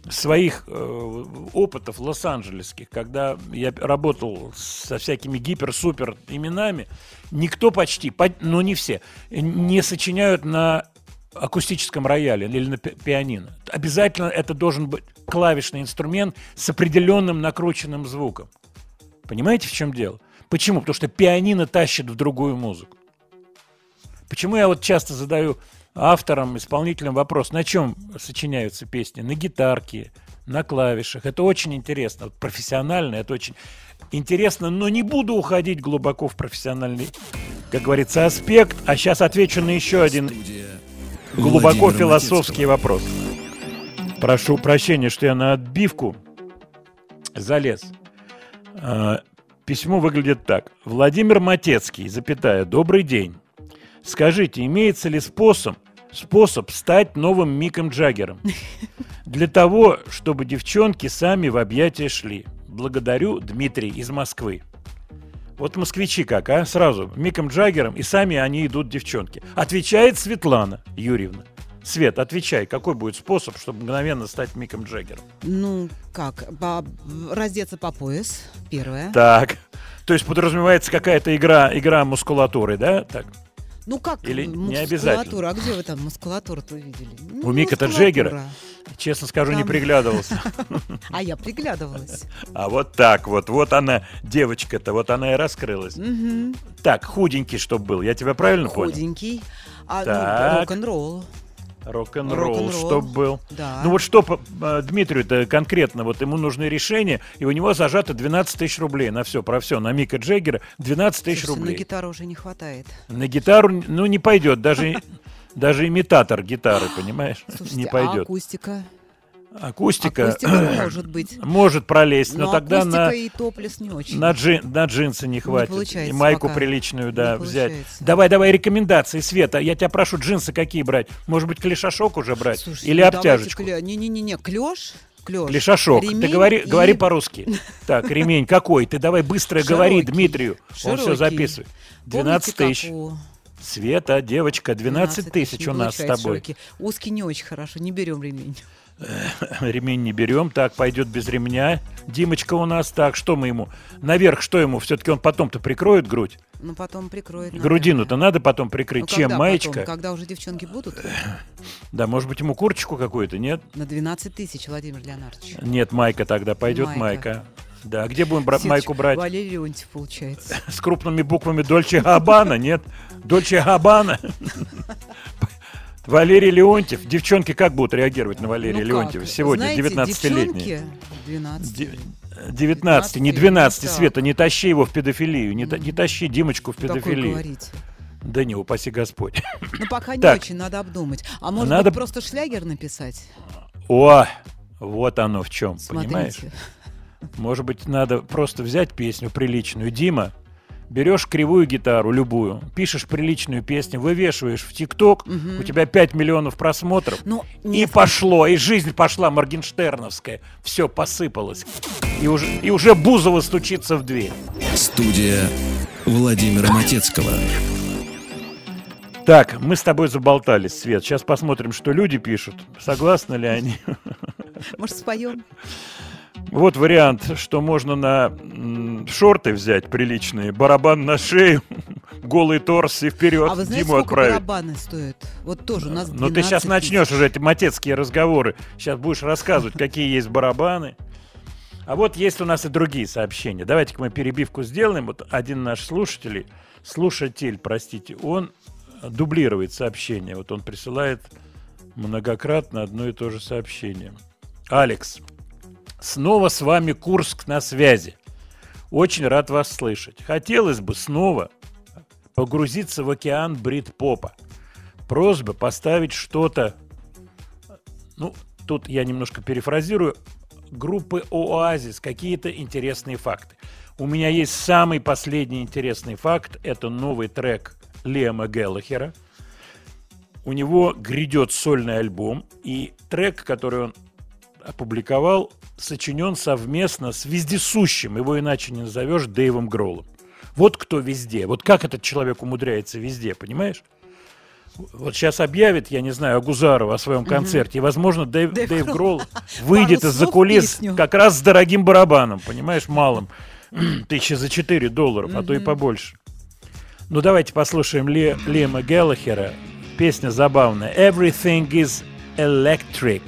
своих э, опытов лос-анджелесских, когда я работал со всякими гипер-супер именами, никто почти, по- ну не все, не сочиняют на акустическом рояле или на пи- пианино. Обязательно это должен быть клавишный инструмент с определенным накрученным звуком. Понимаете, в чем дело? Почему? Потому что пианино тащит в другую музыку. Почему я вот часто задаю авторам, исполнителям вопрос, на чем сочиняются песни? На гитарке, на клавишах. Это очень интересно. Вот профессионально это очень интересно, но не буду уходить глубоко в профессиональный, как говорится, аспект. А сейчас отвечу на еще один глубоко философский вопрос. Прошу прощения, что я на отбивку залез. А, Письмо выглядит так. Владимир Матецкий, запятая, добрый день. Скажите, имеется ли способ, способ стать новым Миком Джаггером? Для того, чтобы девчонки сами в объятия шли. Благодарю, Дмитрий из Москвы. Вот москвичи как, а? Сразу. Миком Джаггером, и сами они идут девчонки. Отвечает Светлана Юрьевна. Свет, отвечай, какой будет способ, чтобы мгновенно стать Миком Джаггером? Ну, как? По- раздеться по пояс, первое. Так. То есть подразумевается какая-то игра, игра мускулатуры, да? Так. Ну, как Или не мускулатура? обязательно? А где вы там мускулатуру-то видели? У Мика-то. Джеггера? Честно скажу, не Там- приглядывался. А я приглядывалась. А вот так вот, вот она, девочка-то, вот она и раскрылась. Так, худенький, чтоб был. Я тебя правильно понял? Худенький. А, ну, рок-н-ролл. Рок-н-ролл, Рок-н-ролл. чтоб был. Да. Ну вот что по- э, Дмитрию-то конкретно, вот ему нужны решения, и у него зажато 12 тысяч рублей на все, про все, на Мика Джеггера 12 тысяч рублей. на гитару уже не хватает. На гитару, ну, не пойдет, даже, даже имитатор гитары, понимаешь, Слушайте, не а пойдет. акустика? Акустика, Акустика может быть. может пролезть, но, Но тогда на, и топлес не очень. на, джин- на джинсы не хватит. получается и майку пока. приличную, да, Не взять. получается. Давай, давай рекомендации, Света. Я тебя прошу, джинсы какие брать? Может быть, клешашок уже брать? Слушайте, Или ну обтяжечку? Не-не-не, клеш. Клеш. Лишашок. Ты Ремень говори, и говори по-русски. Так, ремень какой? Ты давай быстро говори Широкий. Дмитрию. Он все записывает. 12 Помните, тысяч. у- Света, девочка, 12 тысяч не у нас с тобой. широкий. Узкий не очень хорошо, не берем ремень. Ремень не берем, так, пойдет без ремня. Димочка у нас, так, что мы ему? Наверх, что ему? Все-таки он потом-то прикроет грудь. Ну, потом прикроет. Грудину-то надо потом прикрыть. Ну, Чем? когда Маечка? потом? Когда уже девчонки будут? Да, может быть, ему курточку какую-то, нет? На 12 тысяч, Владимир Леонардович. Нет, майка тогда, пойдет майка. Майка. Да, где будем бра- Сеточка. майку брать? Валерий Леонтьев, получается. С крупными буквами Дольче Габана, нет? Дольче Габана. Валерий Леонтьев. Девчонки как будут реагировать на Валерия Ну Леонтьева как? сегодня, Знаете, 19-летний? девчонки 12. Де- 19, не 12, так. Света, не тащи его в педофилию, не, не тащи Димочку в Такое педофилию. Да не, упаси Господь. Ну, пока не Так. очень, надо обдумать. А может Надо- быть, просто шлягер написать? О, вот оно в чем, понимаешь? Смотрите. Может быть, надо просто взять песню приличную. Дима, берешь кривую гитару, любую, пишешь приличную песню, вывешиваешь в ТикТок, у тебя 5 миллионов просмотров, Ну, и пошло, и жизнь пошла моргенштерновская. Все посыпалось. И уже, и уже Бузова стучится в дверь. Студия Владимира Матецкого. Так, мы с тобой заболтались, Свет. Сейчас посмотрим, что люди пишут. Согласны ли они? может, споем? Вот вариант, что можно на шорты взять приличные, барабан на шею, голый торс и вперед А вы знаете, Диму сколько отправить. барабаны стоят? Вот тоже у нас Ну ты сейчас 12 начнешь тысяч. уже эти матецкие разговоры. Сейчас будешь рассказывать, какие есть барабаны. А вот есть у нас и другие сообщения. Давайте-ка мы перебивку сделаем. Вот один наш слушатель, слушатель, простите, он дублирует сообщение. Вот он присылает многократно одно и то же сообщение. Алекс, снова с вами Курск на связи. Очень рад вас слышать. Хотелось бы снова погрузиться в океан брит-попа. Просьба поставить что-то, ну, тут я немножко перефразирую, группы Оазис, какие-то интересные факты. У меня есть самый последний интересный факт. Это новый трек Лема Геллахера. У него грядет сольный альбом, и трек, который он опубликовал, сочинен совместно с вездесущим, его иначе не назовешь, Дэйвом Гроллом. Вот кто везде. Вот как этот человек умудряется везде, понимаешь? Вот сейчас объявит, я не знаю, Агузарова о своем концерте, и, возможно, Дэйв, Дэйв Дэйв Гролл. Выйдет из-за кулис песню. как раз с дорогим барабаном, понимаешь, малым. Тысячи за 4 долларов, а то и побольше. Ну, давайте послушаем Ле, Лема Геллахера. Песня забавная. Everything is electric.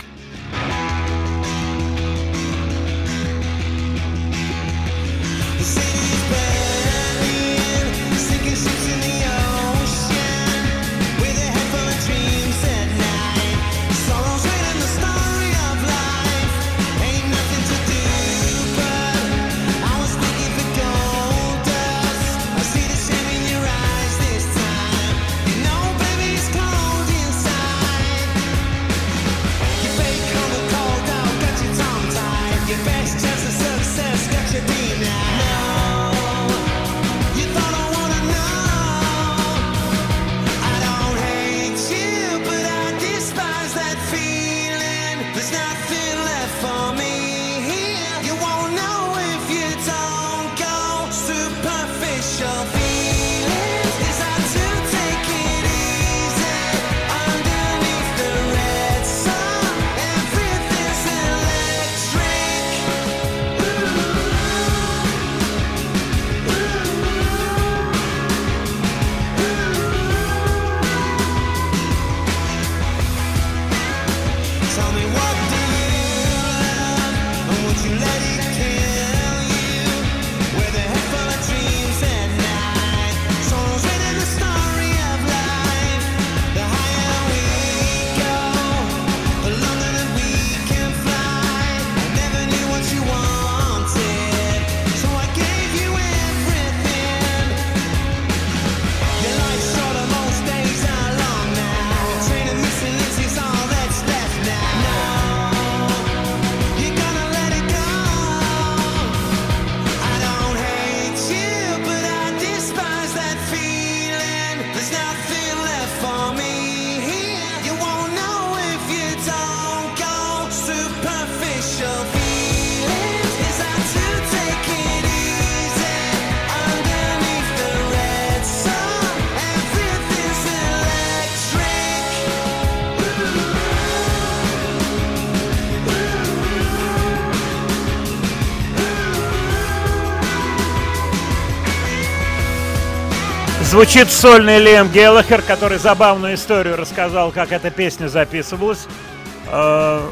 Звучит сольный Лем Геллахер, который забавную историю рассказал, как эта песня записывалась. Э,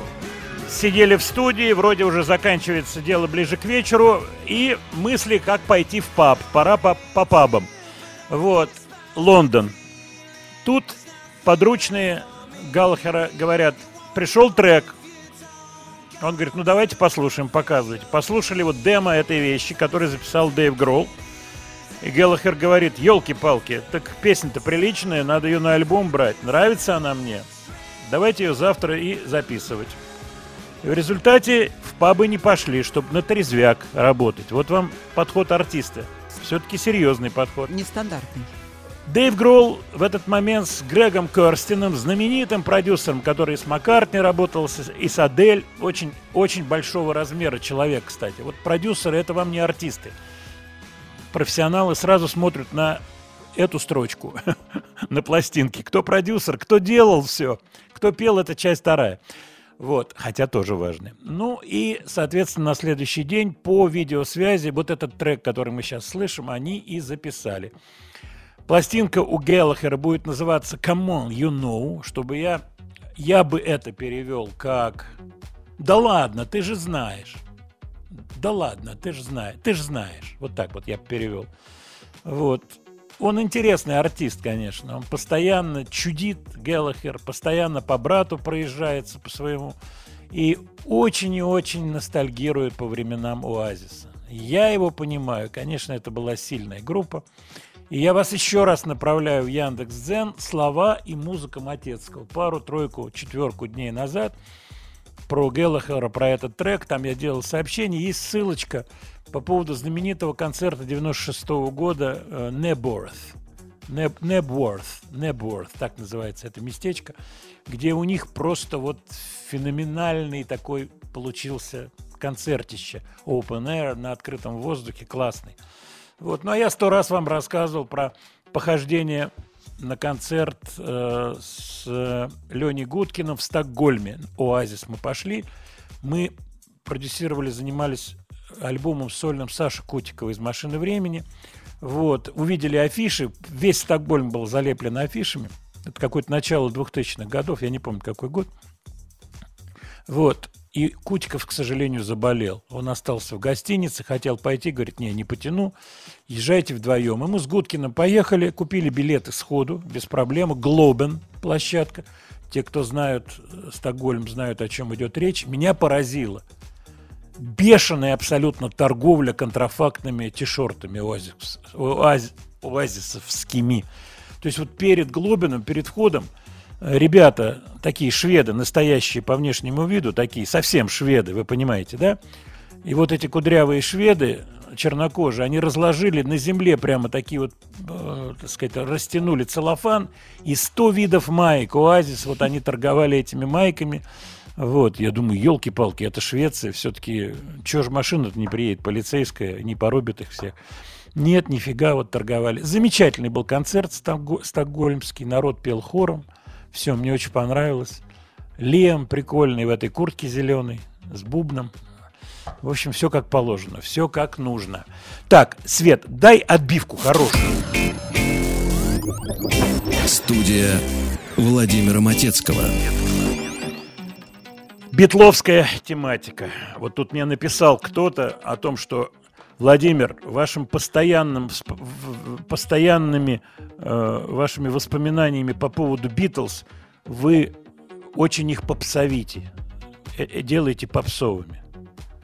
Сидели в студии, вроде уже заканчивается дело ближе к вечеру, и мысли, как пойти в паб. Пора по, по пабам. Вот, Лондон. Тут подручные Галлахера говорят, пришел трек. Он говорит, ну давайте послушаем, показывайте. Послушали вот демо этой вещи, который записал Дэйв Гролл. И Геллахер говорит, елки-палки, так песня-то приличная, надо ее на альбом брать. Нравится она мне. Давайте ее завтра и записывать. И в результате в пабы не пошли, чтобы на трезвяк работать. Вот вам подход артиста. Все-таки серьезный подход. Нестандартный. Дэйв Гролл в этот момент с Грегом Керстином, знаменитым продюсером, который с Маккартни работал, и с Адель, очень, очень большого размера человек, кстати. Вот продюсеры – это вам не артисты. Профессионалы сразу смотрят на эту строчку, на пластинке. Кто продюсер, кто делал все, кто пел, это часть вторая. Вот, хотя тоже важный. Ну и, соответственно, на следующий день по видеосвязи вот этот трек, который мы сейчас слышим, они и записали. Пластинка у Геллахера будет называться Come on, you know, чтобы я, я бы это перевел как Да ладно, ты же знаешь. Да ладно, ты же знаешь, ты же знаешь. Вот так вот я перевел. Вот. Он интересный артист, конечно. Он постоянно чудит, Геллахер, постоянно по брату проезжается по своему. И очень и очень ностальгирует по временам Оазиса. Я его понимаю. Конечно, это была сильная группа. И я вас еще раз направляю в Яндекс.Дзен слова и музыка Матецкого. Пару-тройку, четверку дней назад про Геллахера, про этот трек. Там я делал сообщение. Есть ссылочка по поводу знаменитого концерта 96 года э, Неборth. Неб- Небворth, Небворth, так называется это местечко, где у них просто вот феноменальный такой получился концертище Open Air на открытом воздухе, классный. Вот, ну а я сто раз вам рассказывал про похождение на концерт э, с Леней Гудкиным в Стокгольме. Оазис мы пошли. Мы продюсировали, занимались альбомом сольным Саши Котикова из «Машины времени». Вот, увидели афиши, весь Стокгольм был залеплен афишами. Это какое-то начало 2000-х годов, я не помню, какой год. Вот. И Кутиков, к сожалению, заболел. Он остался в гостинице, хотел пойти, говорит, не, не потяну, езжайте вдвоем. И мы с Гудкиным поехали, купили билеты сходу, без проблем. Глобен площадка. Те, кто знают э, Стокгольм, знают, о чем идет речь. Меня поразило. Бешеная абсолютно торговля контрафактными тишортами оазис, оаз- оазисовскими. То есть вот перед Глобином, перед входом э, ребята, такие шведы, настоящие по внешнему виду, такие совсем шведы, вы понимаете, да? И вот эти кудрявые шведы, чернокожие, они разложили на земле прямо такие вот, э, так сказать, растянули целлофан и 100 видов маек. Оазис, вот они торговали этими майками. Вот, я думаю, елки-палки, это Швеция, все-таки, чего же машина-то не приедет, полицейская, не порубит их всех. Нет, нифига, вот торговали. Замечательный был концерт стокго- стокгольмский, народ пел хором, все, мне очень понравилось. Лем прикольный в этой куртке зеленой, с бубном. В общем, все как положено, все как нужно. Так, Свет, дай отбивку хорошую. Студия Владимира Матецкого. Бетловская тематика. Вот тут мне написал кто-то о том, что Владимир, вашим постоянным, постоянными э, вашими воспоминаниями по поводу Битлз вы очень их попсовите, э, э, делаете попсовыми.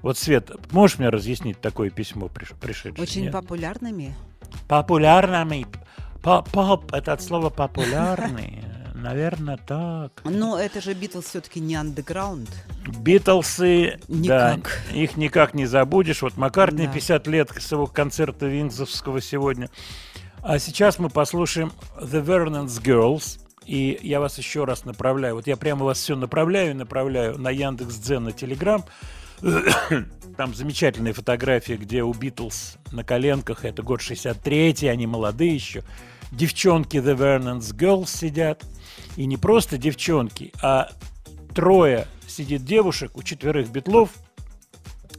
Вот, Свет, можешь мне разъяснить такое письмо приш- пришедшее? Очень Нет? популярными. Популярными. По- Поп, это от слова популярный. Наверное, так. Но это же Битлз все-таки не андеграунд. Битлсы, Никак. да, их никак не забудешь. Вот Маккартни Да. 50 лет с его концерта Вингсовского сегодня. А сейчас мы послушаем The Vernon's Girls. И я вас еще раз направляю. Вот я прямо вас все направляю и направляю на Яндекс.Дзен, на Телеграм. Там замечательные фотографии, где у Битлз на коленках. Это год 63-й, они молодые еще. Девчонки The Vernon's Girls сидят. И не просто девчонки, а трое сидит девушек, у четверых битлов,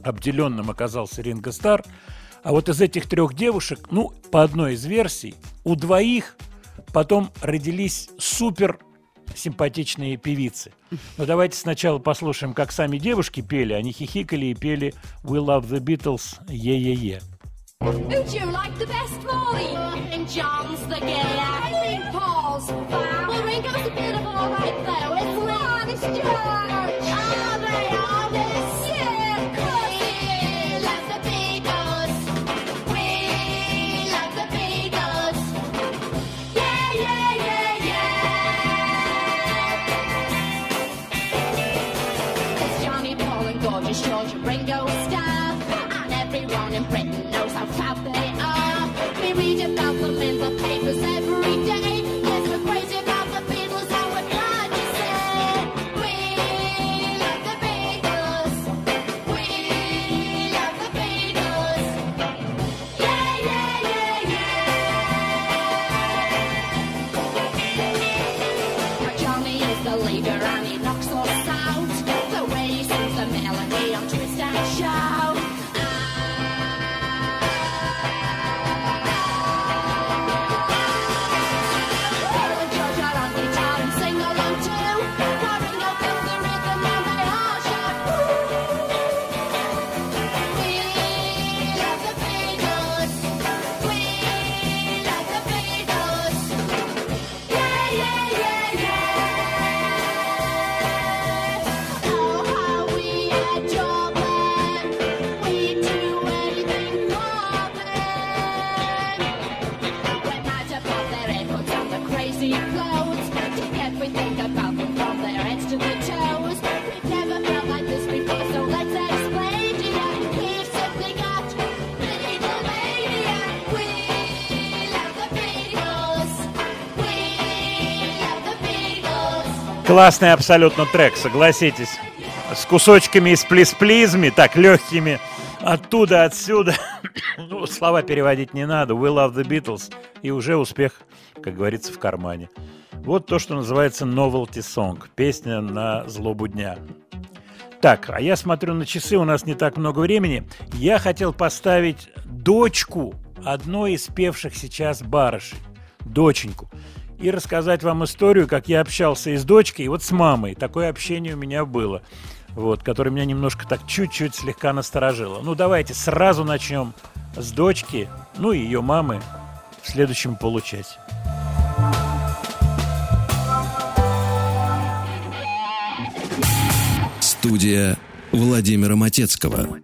обделенным оказался Ринго Стар, а вот из этих трех девушек, ну, по одной из версий, у двоих потом родились супер симпатичные певицы. Но давайте сначала послушаем, как сами девушки пели. Они хихикали и пели «We love the Beatles, е-е-е». Who'd you like the best, Molly? Think John's the gayer. I think Paul's fab. Well, Ringo's a bit of all right, though, he? Honest George. Are they honest? Классный абсолютно трек, согласитесь. С кусочками из плисплизми, так легкими. Оттуда, отсюда. Ну, слова переводить не надо. We love the Beatles. И уже успех, как говорится, в кармане. Вот то, что называется novelty song. Песня на злобу дня. Так, а я смотрю на часы, у нас не так много времени. Я хотел поставить дочку одной из певших сейчас барышей. Доченьку. И рассказать вам историю, как я общался и с дочкой, и вот с мамой. Такое общение у меня было, вот, которое меня немножко так чуть-чуть слегка насторожило. Ну, давайте сразу начнем с дочки, ну и ее мамы в следующем получасе. Студия Владимира Матецкого.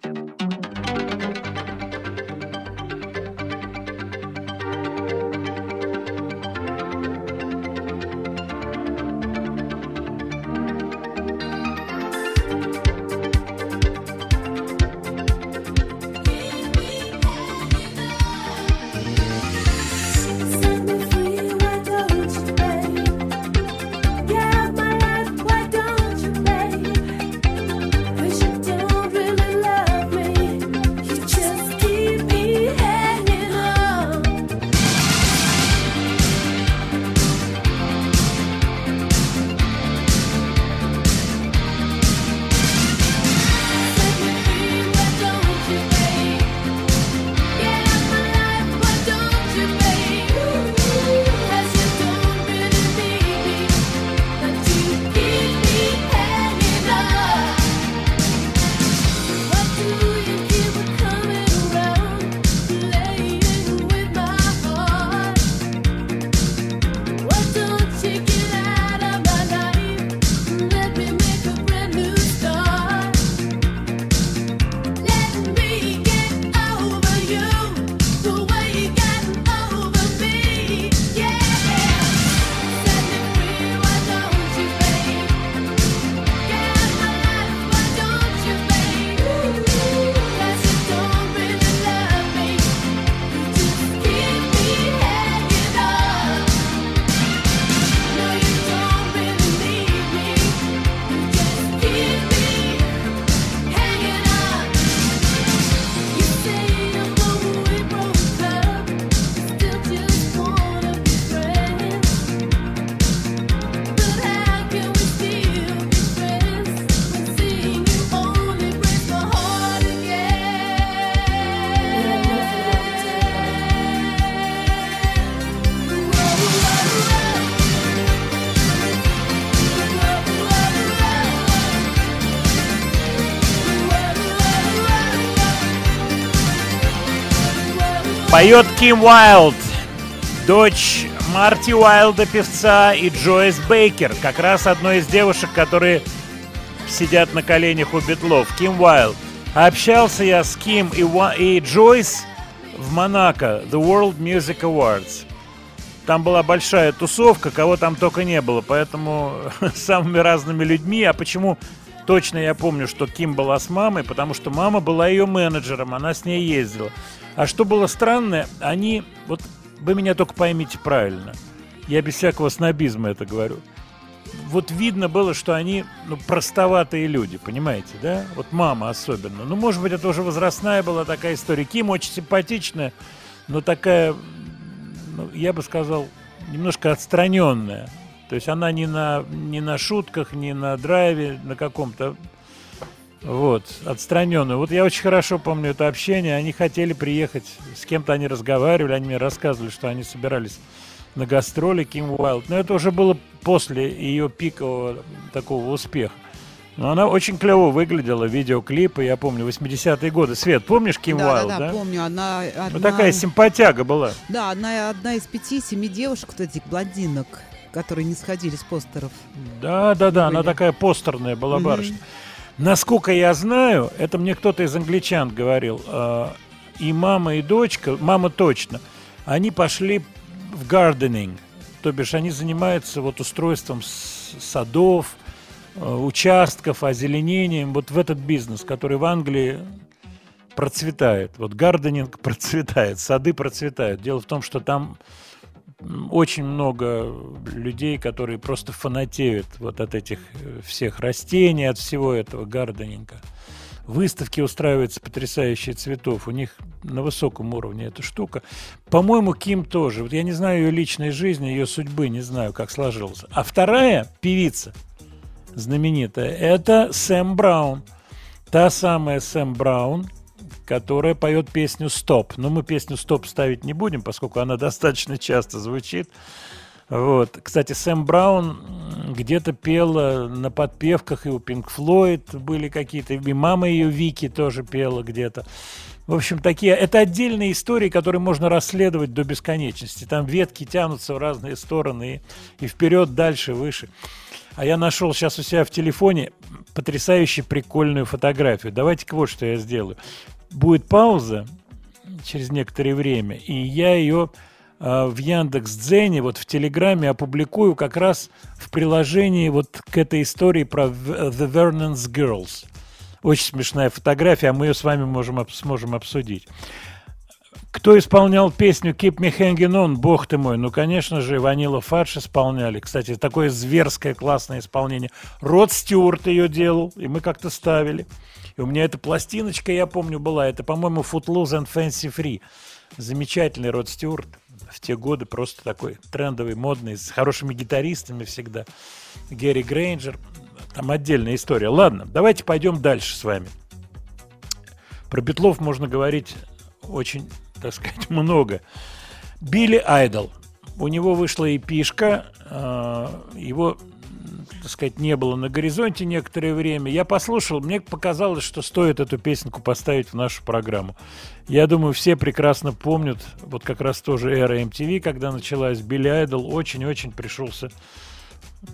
Поет Ким Уайлд, дочь Марти Уайлда, певца, и Джойс Бейкер, как раз одной из девушек, которые сидят на коленях у Битлов. Ким Уайлд. Общался я с Ким и, и Джойс в Монако, The World Music Awards. Там была большая тусовка, кого там только не было, поэтому с самыми разными людьми. А почему точно я помню, что Ким была с мамой? Потому что мама была ее менеджером, она с ней ездила. А что было странное, они, вот вы меня только поймите правильно, я без всякого снобизма это говорю. Вот видно было, что они ну, простоватые люди, понимаете, да? Вот мама особенно. Ну, может быть, это уже возрастная была такая история. Ким очень симпатичная, но такая, ну, я бы сказал, немножко отстраненная. То есть она не на, не на шутках, не на драйве, на каком-то вот, отстраненную. Вот я очень хорошо помню это общение. Они хотели приехать, с кем-то они разговаривали, они мне рассказывали, что они собирались на гастроли Ким Уайлд. Но это уже было после ее пикового такого успеха. Но она очень клево выглядела, видеоклипы, я помню, 80-е годы. Свет, помнишь Ким да, Уайлд, да, да? да, помню. Она, одна, Ну, такая симпатяга была. Да, одна, одна из пяти-семи девушек, вот этих блондинок, которые не сходили с постеров. Да, да, да, она Были. такая постерная была Мгм. барышня. Насколько я знаю, это мне кто-то из англичан говорил, э, и мама, и дочка, мама точно, они пошли в гарденинг, то бишь они занимаются вот устройством садов, э, участков, озеленением, вот в этот бизнес, который в Англии процветает. Вот гарденинг процветает, сады процветают. Дело в том, что там очень много людей, которые просто фанатеют вот от этих э, всех растений, от всего этого гарденинга. Выставки устраиваются потрясающие цветов. У них на высоком уровне эта штука. По-моему, Ким тоже. Вот я не знаю ее личной жизни, ее судьбы, не знаю, как сложилось. А вторая певица знаменитая, это Сэм Браун. Та самая Сэм Браун, которая поет песню «Стоп». Но мы песню «Стоп» ставить не будем, поскольку она достаточно часто звучит. Вот. Кстати, Сэм Браун где-то пела на подпевках, и у Пинк Флойд были какие-то, и мама ее Вики тоже пела где-то. В общем, такие, это отдельные истории, которые можно расследовать до бесконечности. Там ветки тянутся в разные стороны и, и вперед, дальше, выше. А я нашел сейчас у себя в телефоне потрясающе прикольную фотографию. Давайте-ка вот что я сделаю. Будет пауза через некоторое время, и я ее а, в Яндекс Дзене, вот в Телеграме опубликую как раз в приложении вот к этой истории про The Vernon's Girls. Очень смешная фотография, а мы ее с вами можем, сможем обсудить. Кто исполнял песню Keep Me Hanging On, бог ты мой? Ну, конечно же, Ванила Фадж исполняли. Кстати, такое зверское классное исполнение. Род Стюарт ее делал, и мы как-то ставили. И у меня эта пластиночка, я помню, была. Это, по-моему, Footloose and Fancy Free. Замечательный Род Стюарт. В те годы просто такой трендовый, модный, с хорошими гитаристами всегда. Гэри Грейнджер. Там отдельная история. Ладно, давайте пойдем дальше с вами. Про Битлов можно говорить очень, так сказать, много. Билли Айдол. У него вышла эпишка, э, его, так сказать, не было на горизонте некоторое время. Я послушал, мне показалось, что стоит эту песенку поставить в нашу программу. Я думаю, все прекрасно помнят, вот как раз тоже эра MTV, когда началась, Билли Айдол очень-очень пришелся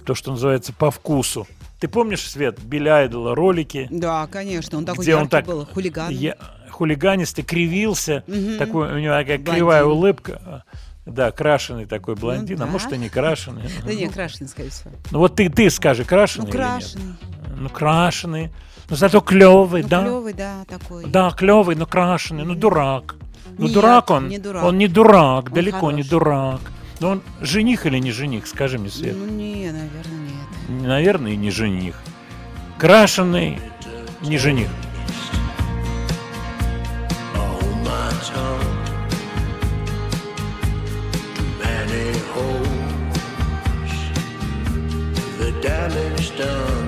то, что называется, по вкусу. Ты помнишь, Свет, Билли Айдола ролики? Да, конечно, он такой где он яркий так был, хулиган. я- хулиганистый, кривился, Мгм. такой у него такая Блондин. кривая улыбка. Да, крашеный такой блондин, а да. может и не крашеный. Да не, Ну, крашеный, скорее всего. Ну вот ты, ты скажи, крашеный Ну, или нет? крашеный. Ну, крашеный. Ну, зато клевый, Ну, да? клевый, да, такой. Да, клевый, но крашеный, ну дурак. Ну Нет, дурак он. не дурак. Он не дурак, Он далеко не дурак. Но он жених или не жених, скажи мне, Свет. Ну, не, наверное, нет. Наверное, и не жених. Крашеный не жених. Hold my tongue. Damage done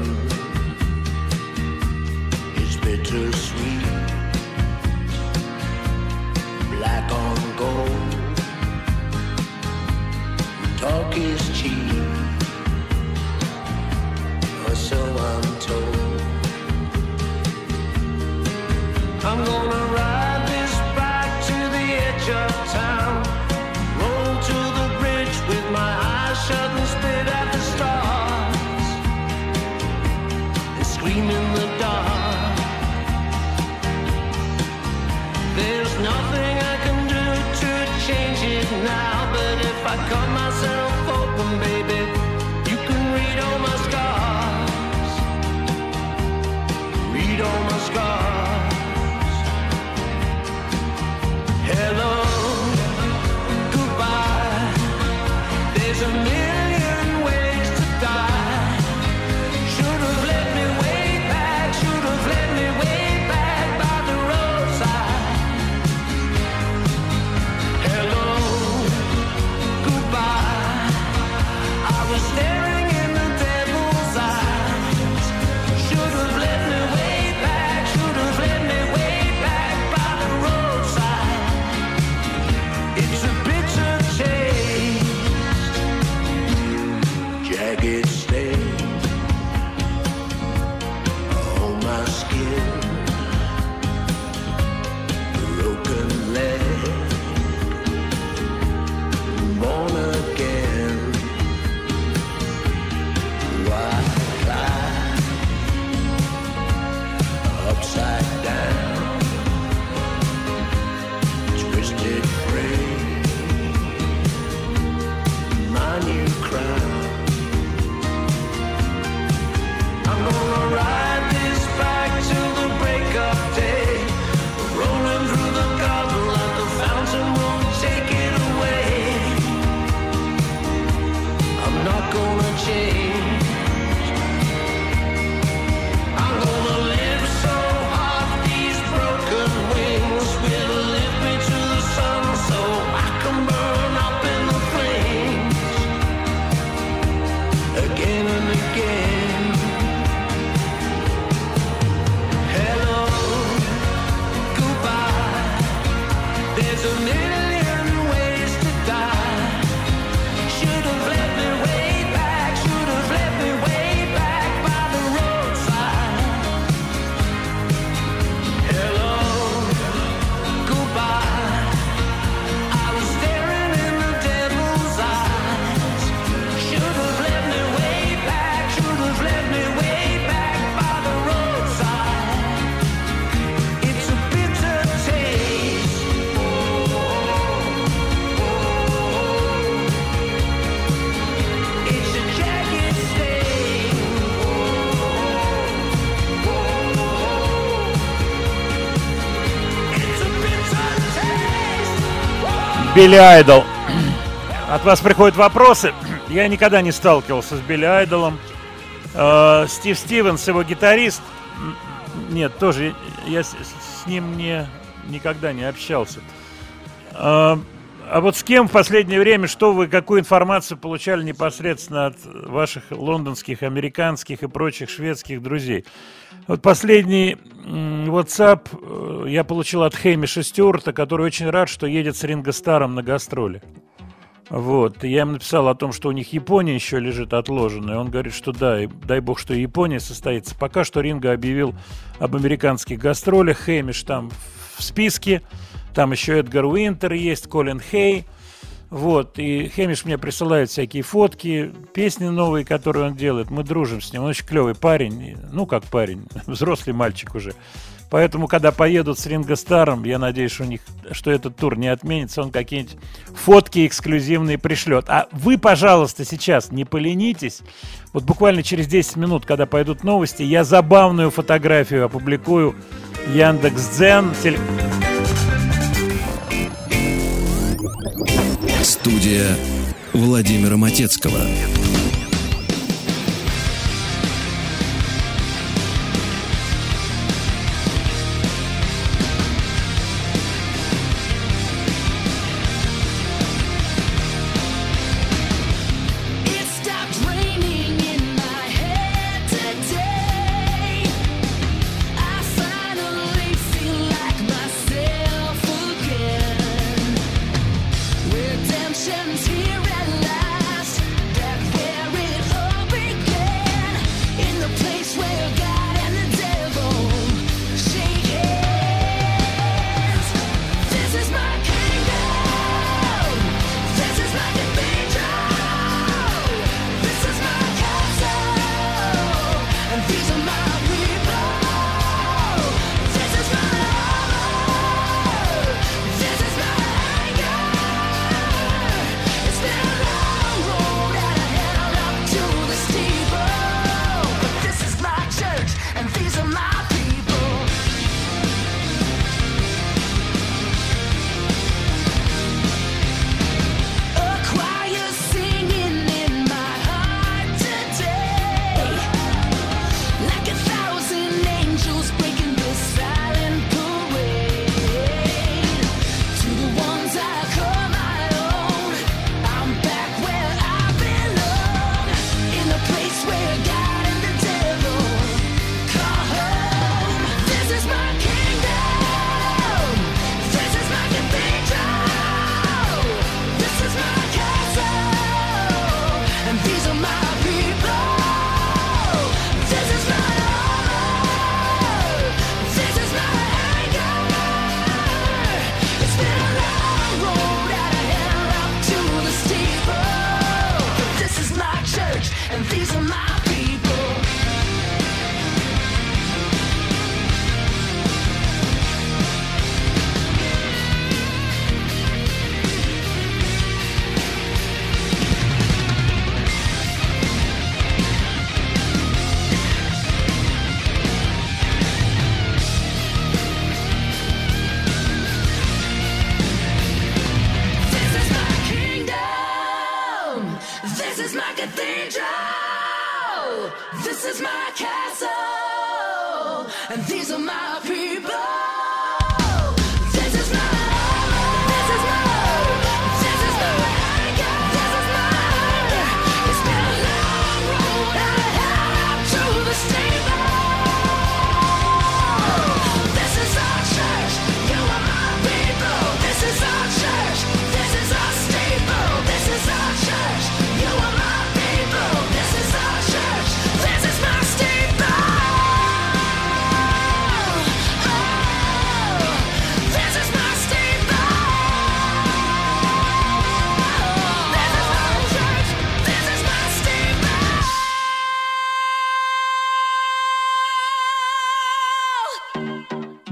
Билли Айдол. От вас приходят вопросы. Я никогда не сталкивался с Билли Айдолом. Э, Стив Стивенс, его гитарист. Нет, тоже я с, с ним не, никогда не общался. Э, А вот с кем в последнее время, что вы, какую информацию получали непосредственно от ваших лондонских, американских и прочих шведских друзей? Вот последний WhatsApp я получил от Хеймиша Стюарта, который очень рад, что едет с Ринго Старом на гастроли. Вот, я им написал о том, что у них Япония еще лежит отложенная. Он говорит, что да, и дай бог, что Япония состоится. Пока что Ринго объявил об американских гастролях. Хеймиш там в списке. Там еще Эдгар Уинтер есть, Колин Хей. Вот, и Хемиш мне присылает всякие фотки, песни новые, которые он делает. Мы дружим с ним. Он очень клевый парень. Ну, как парень, взрослый мальчик уже. Поэтому, когда поедут с Ринго Старом, я надеюсь, что у них, что этот тур не отменится, он какие-нибудь фотки эксклюзивные пришлет. А вы, пожалуйста, сейчас не поленитесь. Вот буквально через 10 минут, когда пойдут новости, я забавную фотографию опубликую Яндекс.Дзен. Теле- Студия Владимира Матецкого.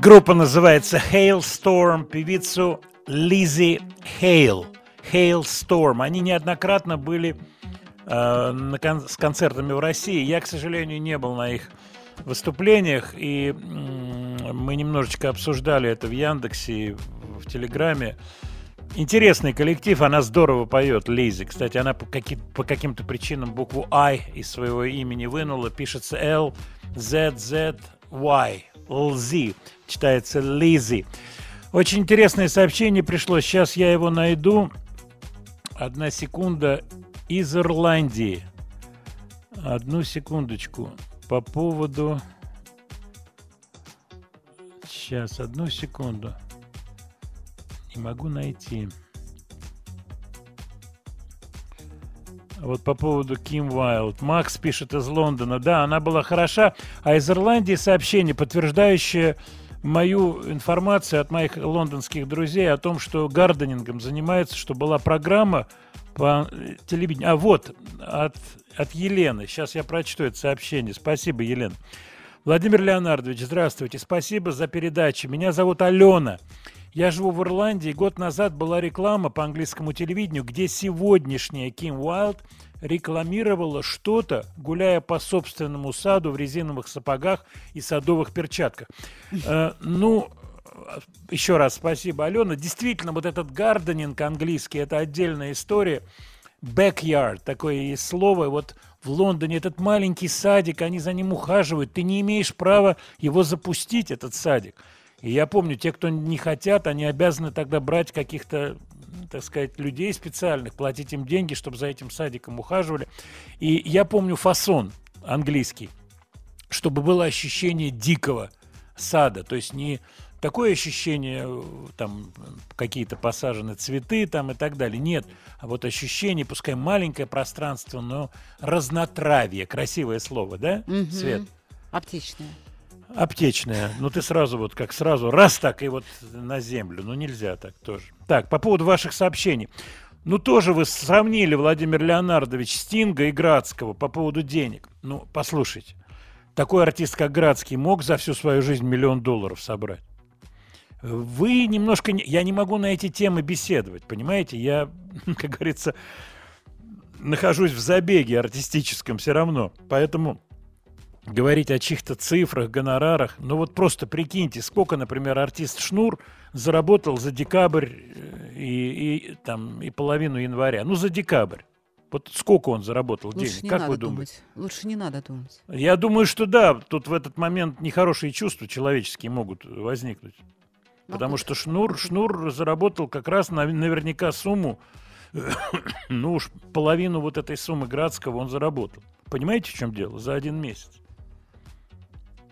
Группа называется Hailstorm, певицу Лизи Хейл. Hailstorm. Они неоднократно были э, на кон- с концертами в России. Я, к сожалению, не был на их выступлениях, и м, мы немножечко обсуждали это в Яндексе, в Телеграме. Интересный коллектив, она здорово поет, Лизи. Кстати, она по, каки- по каким-то причинам букву I из своего имени вынула. Пишется L, Z, Z, Y. Лзи. Читается Лизи. Очень интересное сообщение пришло. Сейчас я его найду. Одна секунда. Из Ирландии. Одну секундочку. По поводу... Сейчас, одну секунду. Не могу найти. Вот по поводу Ким Уайлд. Макс пишет из Лондона. Да, она была хороша. А из Ирландии сообщение, подтверждающее мою информацию от моих лондонских друзей о том, что гарденингом занимается, что была программа по э, телевидению. А вот, от, от Елены. Сейчас я прочту это сообщение. Спасибо, Елена. Владимир Леонардович, здравствуйте. Спасибо за передачу. Меня зовут Алена. Я живу в Ирландии. Год назад была реклама по английскому телевидению, где сегодняшняя Ким Уайлд рекламировала что-то, гуляя по собственному саду в резиновых сапогах и садовых перчатках. Э, ну, еще раз спасибо, Алена. Действительно, вот этот гарденинг английский – это отдельная история. Backyard, такое есть слово. Вот в Лондоне этот маленький садик, они за ним ухаживают. Ты не имеешь права его запустить, этот садик. И я помню, те, кто не хотят, они обязаны тогда брать каких-то, так сказать, людей специальных, платить им деньги, чтобы за этим садиком ухаживали. И я помню фасон английский, чтобы было ощущение дикого сада, то есть не такое ощущение, э, там какие-то посажены цветы там и так далее. Нет, а вот ощущение, пускай маленькое пространство, но разнотравие, красивое слово, да, Мгм. Свет? Аптечная. Аптечная. Ну, ты сразу вот как сразу, раз так и вот на землю. Ну, нельзя так тоже. Так, по поводу ваших сообщений. Ну, тоже вы сравнили, Владимир Леонардович, Стинга и Градского по поводу денег. Ну, послушайте. Такой артист, как Градский, мог за всю свою жизнь миллион долларов собрать. Вы немножко... не- Я не могу на эти темы беседовать, понимаете? Я, как говорится, нахожусь в забеге артистическом все равно. Поэтому говорить о чьих-то цифрах, гонорарах. Ну вот просто прикиньте, сколько, например, артист Шнур заработал за декабрь э, и, и, там, и половину января. Ну, за декабрь. Вот сколько он заработал Лучше денег? не как надо вы думаете? думать. Лучше не надо думать. Я думаю, что да, тут в этот момент нехорошие чувства человеческие могут возникнуть. Потому Могут. что Шнур, Шнур заработал как раз на- наверняка сумму, ну уж половину вот этой суммы Градского он заработал. Понимаете, в чем дело? За один месяц.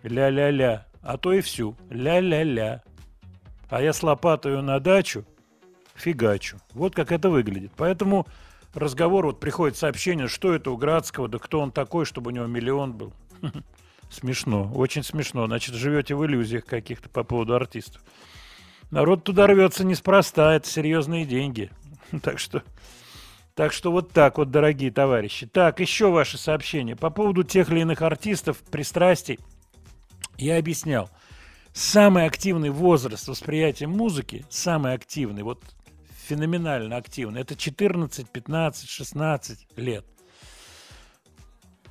Ля-ля-ля. А то и всю. Ля-ля-ля. А я с лопатою на дачу фигачу. Вот как это выглядит. Поэтому разговор, вот приходит сообщение, что это у Градского, да кто он такой, чтобы у него миллион был. Смешно, очень смешно. Значит, живете в иллюзиях каких-то по поводу артистов. Народ туда рвется неспроста, это серьезные деньги. Так что, так что вот так вот, дорогие товарищи. Так, еще ваши сообщения. По поводу тех или иных артистов, пристрастий, я объяснял. Самый активный возраст восприятия музыки, самый активный, вот феноменально активный, это 14, 15, 16 лет.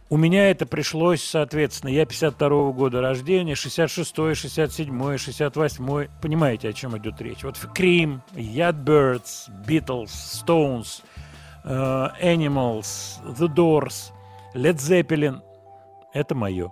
У меня это пришлось, соответственно, я 52 года рождения, 66 67 68 Понимаете, о чем идет речь? Вот Cream, Yardbirds, Beatles, Stones, э, Animals, The Doors, Led Zeppelin. Это мое.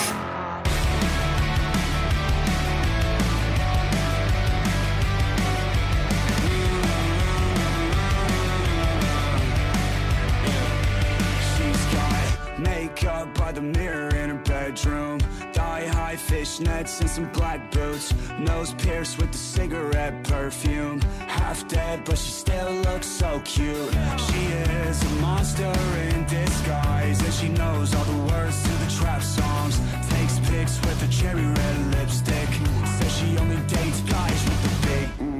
Fishnets and some black boots. Nose pierced with the cigarette perfume. Half dead, but she still looks so cute. She is a monster in disguise, and she knows all the words to the trap songs. Takes pics with her cherry red lipstick. Says she only dates guys with the big.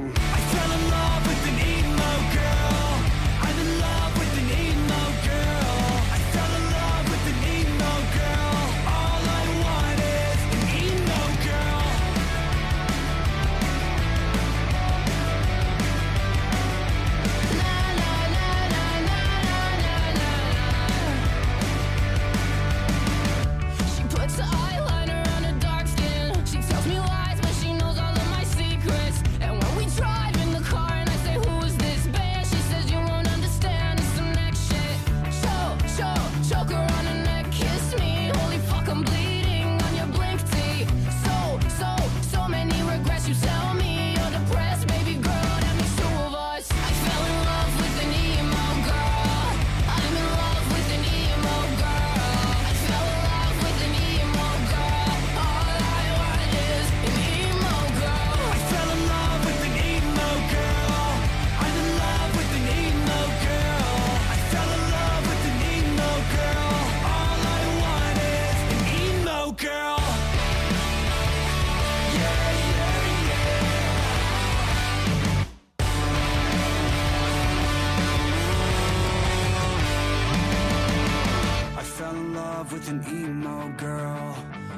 An emo girl.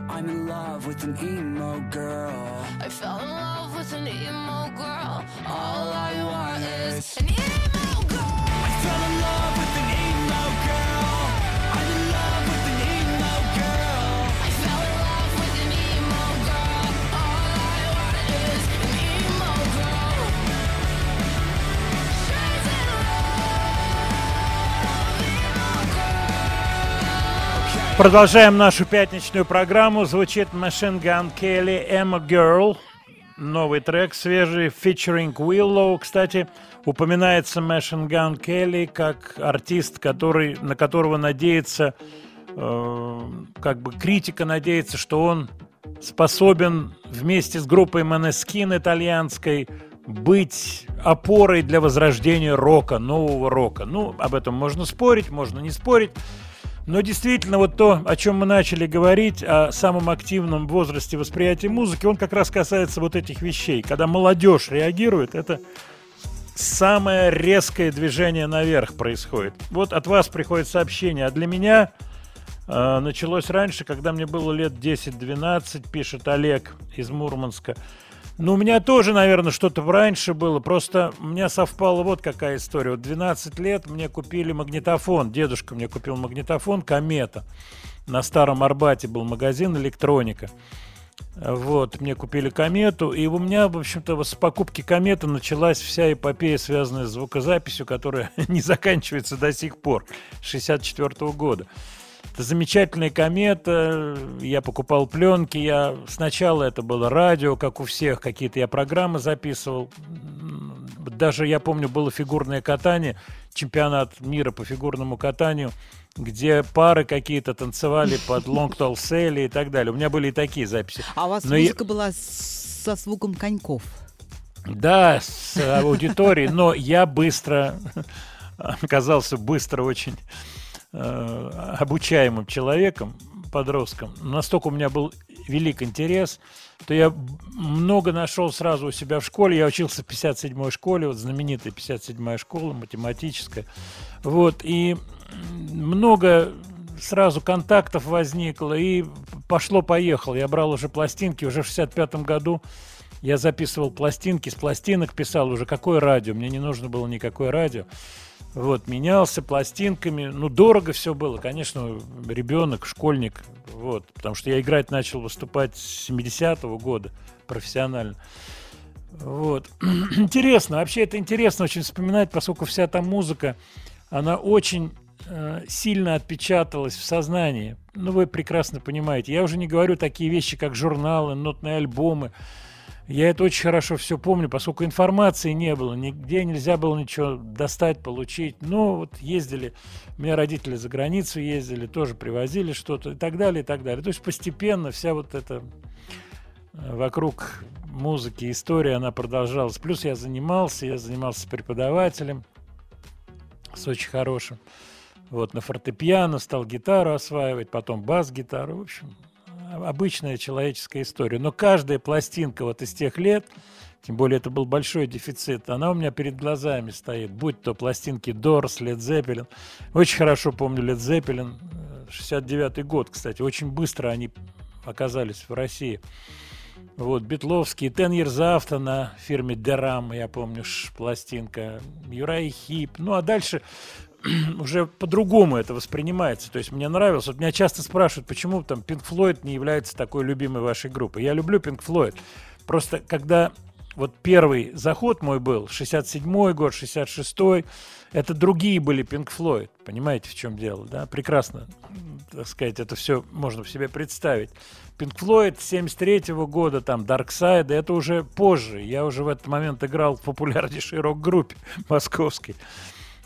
I'm in love with an emo girl. I fell in love with an emo Продолжаем нашу пятничную программу. Звучит Machine Gun Kelly «Emma Girl». Новый трек, свежий, featuring Willow. Кстати, упоминается Machine Gun Kelly как артист, который, на которого надеется, э, как бы критика надеется, что он способен вместе с группой Maneskin итальянской быть опорой для возрождения рока, нового рока. Ну, об этом можно спорить, можно не спорить. Но действительно, вот то, о чем мы начали говорить, о самом активном возрасте восприятия музыки, он как раз касается вот этих вещей. Когда молодежь реагирует, это самое резкое движение наверх происходит. Вот от вас приходит сообщение, а для меня э, началось раньше, когда мне было лет 10-12, пишет Олег из Мурманска. Ну, у меня тоже, наверное, что-то раньше было. Просто у меня совпала вот какая история. Вот 12 лет мне купили магнитофон. Дедушка мне купил магнитофон «Комета». На Старом Арбате был магазин «Электроника». Вот, мне купили комету, и у меня, в общем-то, с покупки кометы началась вся эпопея, связанная с звукозаписью, которая не заканчивается до сих пор, 64 года. Это замечательная комета, я покупал пленки, я сначала это было радио, как у всех, какие-то я программы записывал. Даже, я помню, было фигурное катание, чемпионат мира по фигурному катанию, где пары какие-то танцевали под Long Tall Sally и так далее. У меня были и такие записи. А у вас Но я- музыка была с- со звуком коньков. Да, с аудиторией, но я быстро оказался быстро очень обучаемым человеком, подростком. Настолько у меня был велик интерес, то я много нашел сразу у себя в школе. Я учился в 57-й школе, вот знаменитая 57-я школа, математическая. Вот, и много сразу контактов возникло, и пошло-поехало. Я брал уже пластинки, уже в 65-м году я записывал пластинки, с пластинок писал уже какое радио. Мне не нужно было никакое радио. Вот, менялся пластинками. Ну, дорого все было, конечно, ребенок, школьник. Вот, потому что я играть начал выступать с 70-го года профессионально. Вот. Интересно, вообще это интересно очень вспоминать, поскольку вся та музыка, она очень э, сильно отпечаталась в сознании. Ну, вы прекрасно понимаете. Я уже не говорю такие вещи, как журналы, нотные альбомы. Я это очень хорошо все помню, поскольку информации не было, нигде нельзя было ничего достать, получить. Ну, вот ездили, у меня родители за границу ездили, тоже привозили что-то и так далее, и так далее. То есть постепенно вся вот эта э, вокруг музыки история, она продолжалась. Плюс я занимался, я занимался преподавателем с очень хорошим. Вот на фортепиано стал гитару осваивать, потом бас-гитару. В общем, обычная человеческая история. Но каждая пластинка вот из тех лет, тем более это был большой дефицит, она у меня перед глазами стоит. Будь то пластинки Дорс, Лед Зеппелин. Очень хорошо помню Лед Зеппелин. 69 год, кстати. Очень быстро они оказались в России. Вот, Бетловский, Ten Years After на фирме Дерам, я помню, ш, пластинка, Юрай Хип. Ну, а дальше уже по-другому это воспринимается. То есть мне нравилось. Вот меня часто спрашивают, почему там Pink Floyd не является такой любимой вашей группой. Я люблю Pink Floyd. Просто когда вот первый заход мой был, 67-й год, 66-й, это другие были Pink Floyd. Понимаете, в чем дело, да? Прекрасно, так сказать, это все можно в себе представить. Pink Floyd 73 года, там, Dark Side, это уже позже. Я уже в этот момент играл в популярнейшей рок-группе московской.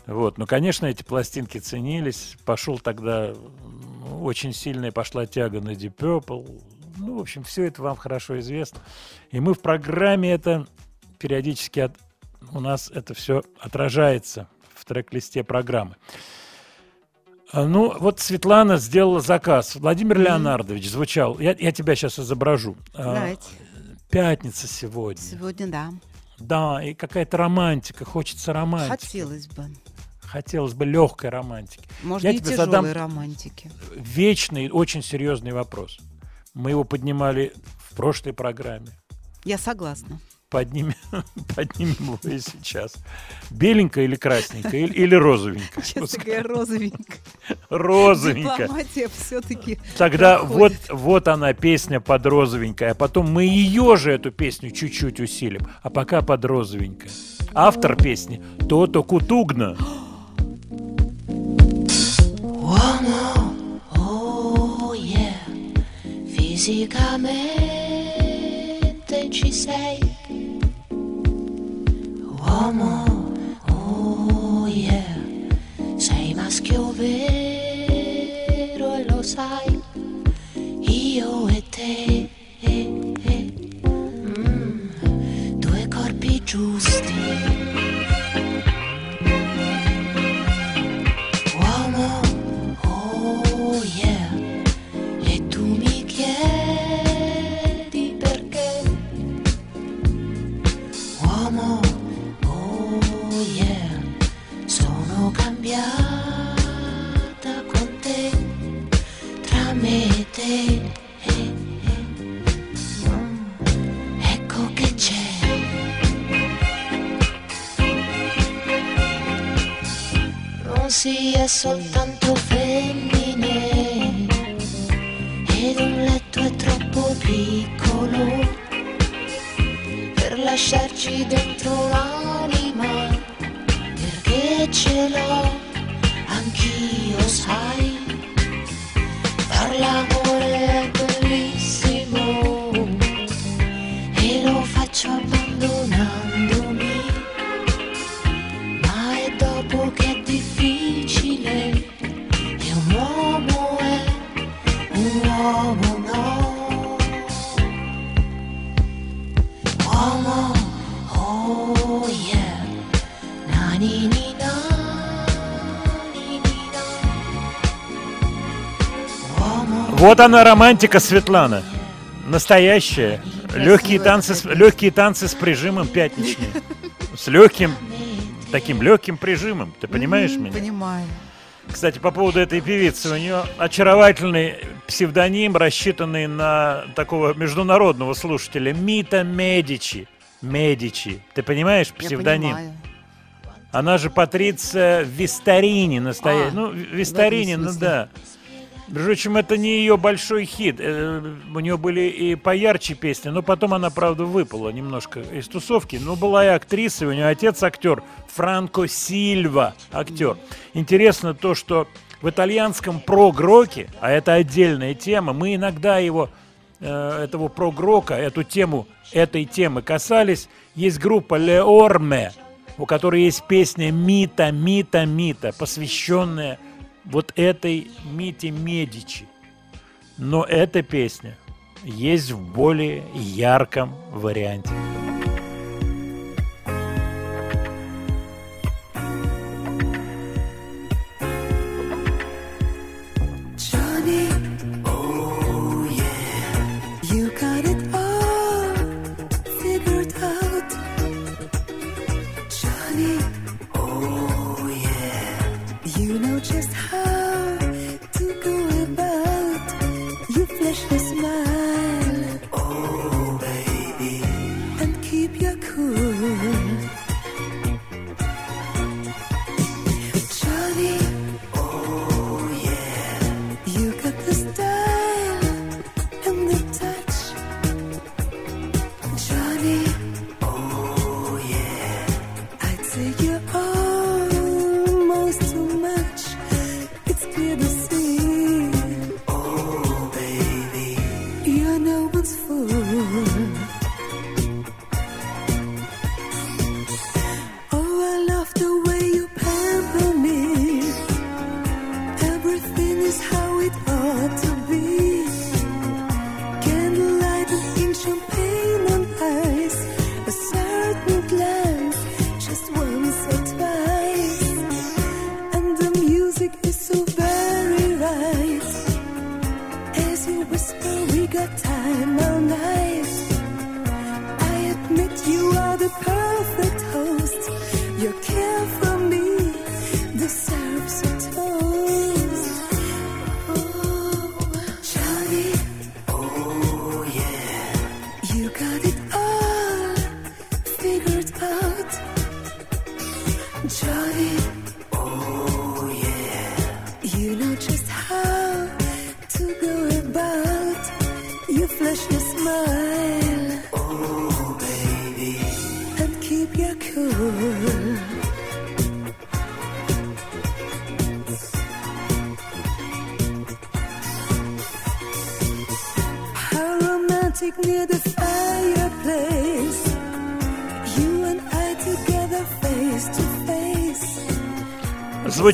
Вот, ну, конечно, эти пластинки ценились. Пошел тогда м, очень сильная пошла тяга на Deep Purple. Ну, в общем, все это вам хорошо известно. И мы в программе это периодически от- у нас это все отражается в трек-листе программы. А, Ну, вот Светлана сделала заказ. Владимир Леонардович звучал. Я, я тебя сейчас изображу. А, Давайте. Пятница сегодня. Сегодня да. Да, и какая-то романтика. Хочется романтики. Хотелось бы. Хотелось бы легкой романтики. Можно Я и тебе задам романтики. вечный, очень серьезный вопрос. Мы его поднимали в прошлой программе. Я согласна. Поднимем, поднимем его и сейчас. Беленькая или красненькая, или, или розовенькая? Честно говоря, розовенькая. Розовенькая. Дипломатия все-таки Тогда вот, вот она, песня под розовенькой. А потом мы ее же, эту песню, чуть-чуть усилим. А пока под розовенькой. Автор песни Тото Кутугна. Oh yeah, fisicamente ci sei. Uomo, oh yeah, sei maschio vero e lo sai. Io e te, mm, due corpi giusti. Non si è soltanto femmine. Ed un letto è troppo piccolo per lasciarci dentro l'anima perché ce l'ho Вот она романтика Светлана. Настоящая. Легкие танцы, с, легкие танцы с прижимом пятничные. С легким, таким легким прижимом. Ты понимаешь меня? Понимаю. Кстати, по поводу этой певицы. У нее очаровательный псевдоним, рассчитанный на такого международного слушателя. Мита Медичи. Медичи. Ты понимаешь Я псевдоним? понимаю. Она же Патриция Вистарини настоящая. А, ну, Вистарини, ну да. Между прочим, это не ее большой хит. Э, У нее были и поярче песни, но потом она, правда, выпала немножко из тусовки. Но была и актриса, и у нее отец актер. Франко Сильва актер. Интересно то, что в итальянском прог-роке, а это отдельная тема, мы иногда его, э, этого прог-рока, эту тему, этой темы касались. Есть группа Orme, у которой есть песня «Мита, Мита, Мита», посвященная вот этой Мите Медичи. Но эта песня есть в более ярком варианте.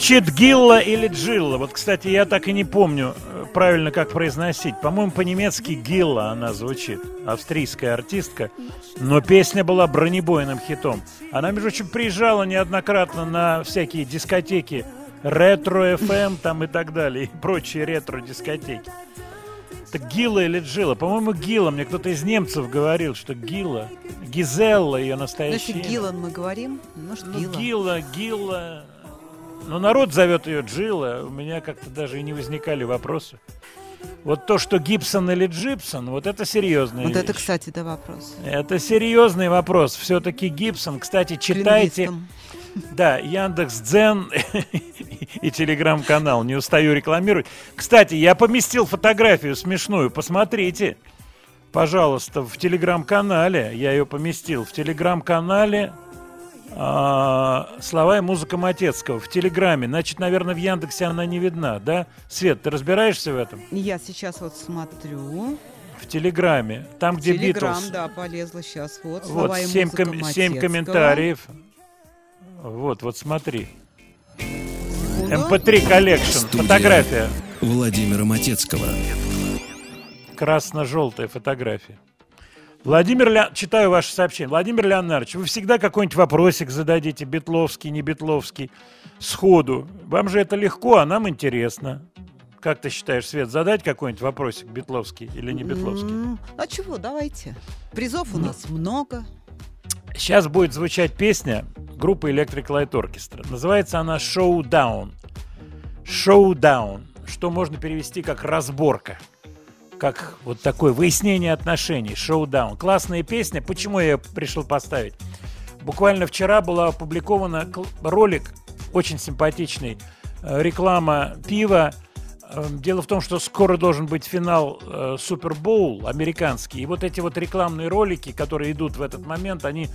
Звучит Гилла или Джилла. Вот, кстати, я так и не помню э, правильно, как произносить. По-моему, по-немецки Гилла она звучит. Австрийская артистка. Но песня была бронебойным хитом. Она, между прочим, приезжала неоднократно на всякие дискотеки. Ретро FM там и так далее. И прочие ретро-дискотеки. Это Гилла или Джилла? По-моему, Гилла. Мне кто-то из немцев говорил, что Гилла. Гизелла ее Ну, настоящее если имя. Гиллан мы говорим, может, Ну, Гилла. Гилла, Ну, народ зовет ее Джилла. У меня как-то даже и не возникали вопросы. Вот то, что Гибсон или Джипсон, вот это серьезная Вот это, вещь. кстати, да, вопрос. Это серьезный вопрос. Все-таки Гибсон. Кстати, читайте. Да, Яндекс Дзен и телеграм-канал. Не устаю рекламировать. Кстати, я поместил фотографию смешную. Посмотрите, пожалуйста, в телеграм-канале. Я ее поместил в телеграм-канале. А, слова и музыка Матецкого в Телеграме. Значит, наверное, в Яндексе она не видна, да? Свет, ты разбираешься в этом? Я сейчас вот смотрю. В Телеграме. Там, где Телеграм, Битлз. да, полезла сейчас. Вот, Вот, слова и семь, музыка ком- семь Матецкого. комментариев. Вот, вот смотри. Секунду. MP3 Collection. Студия Фотография. Владимира Матецкого. Красно-желтая фотография. Владимир Леон... Читаю ваше сообщение. Владимир Леонардович, вы всегда какой-нибудь вопросик зададите, Бетловский, не Бетловский, сходу. Вам же это легко, а нам интересно. Как ты считаешь, Свет, задать какой-нибудь вопросик, Бетловский или не Бетловский? А чего, давайте. Призов у нас много. Сейчас будет звучать песня группы Electric Light Orchestra. Называется она «Showdown». «Showdown», что можно перевести как «разборка». Как вот такое выяснение отношений, «Showdown». Классная песня. Почему я ее пришел поставить? Буквально вчера была опубликована ролик, очень симпатичный, э, реклама пива. Э, Дело в том, что скоро должен быть финал э, Супербоул американский. И вот эти вот рекламные ролики, которые идут в этот момент, они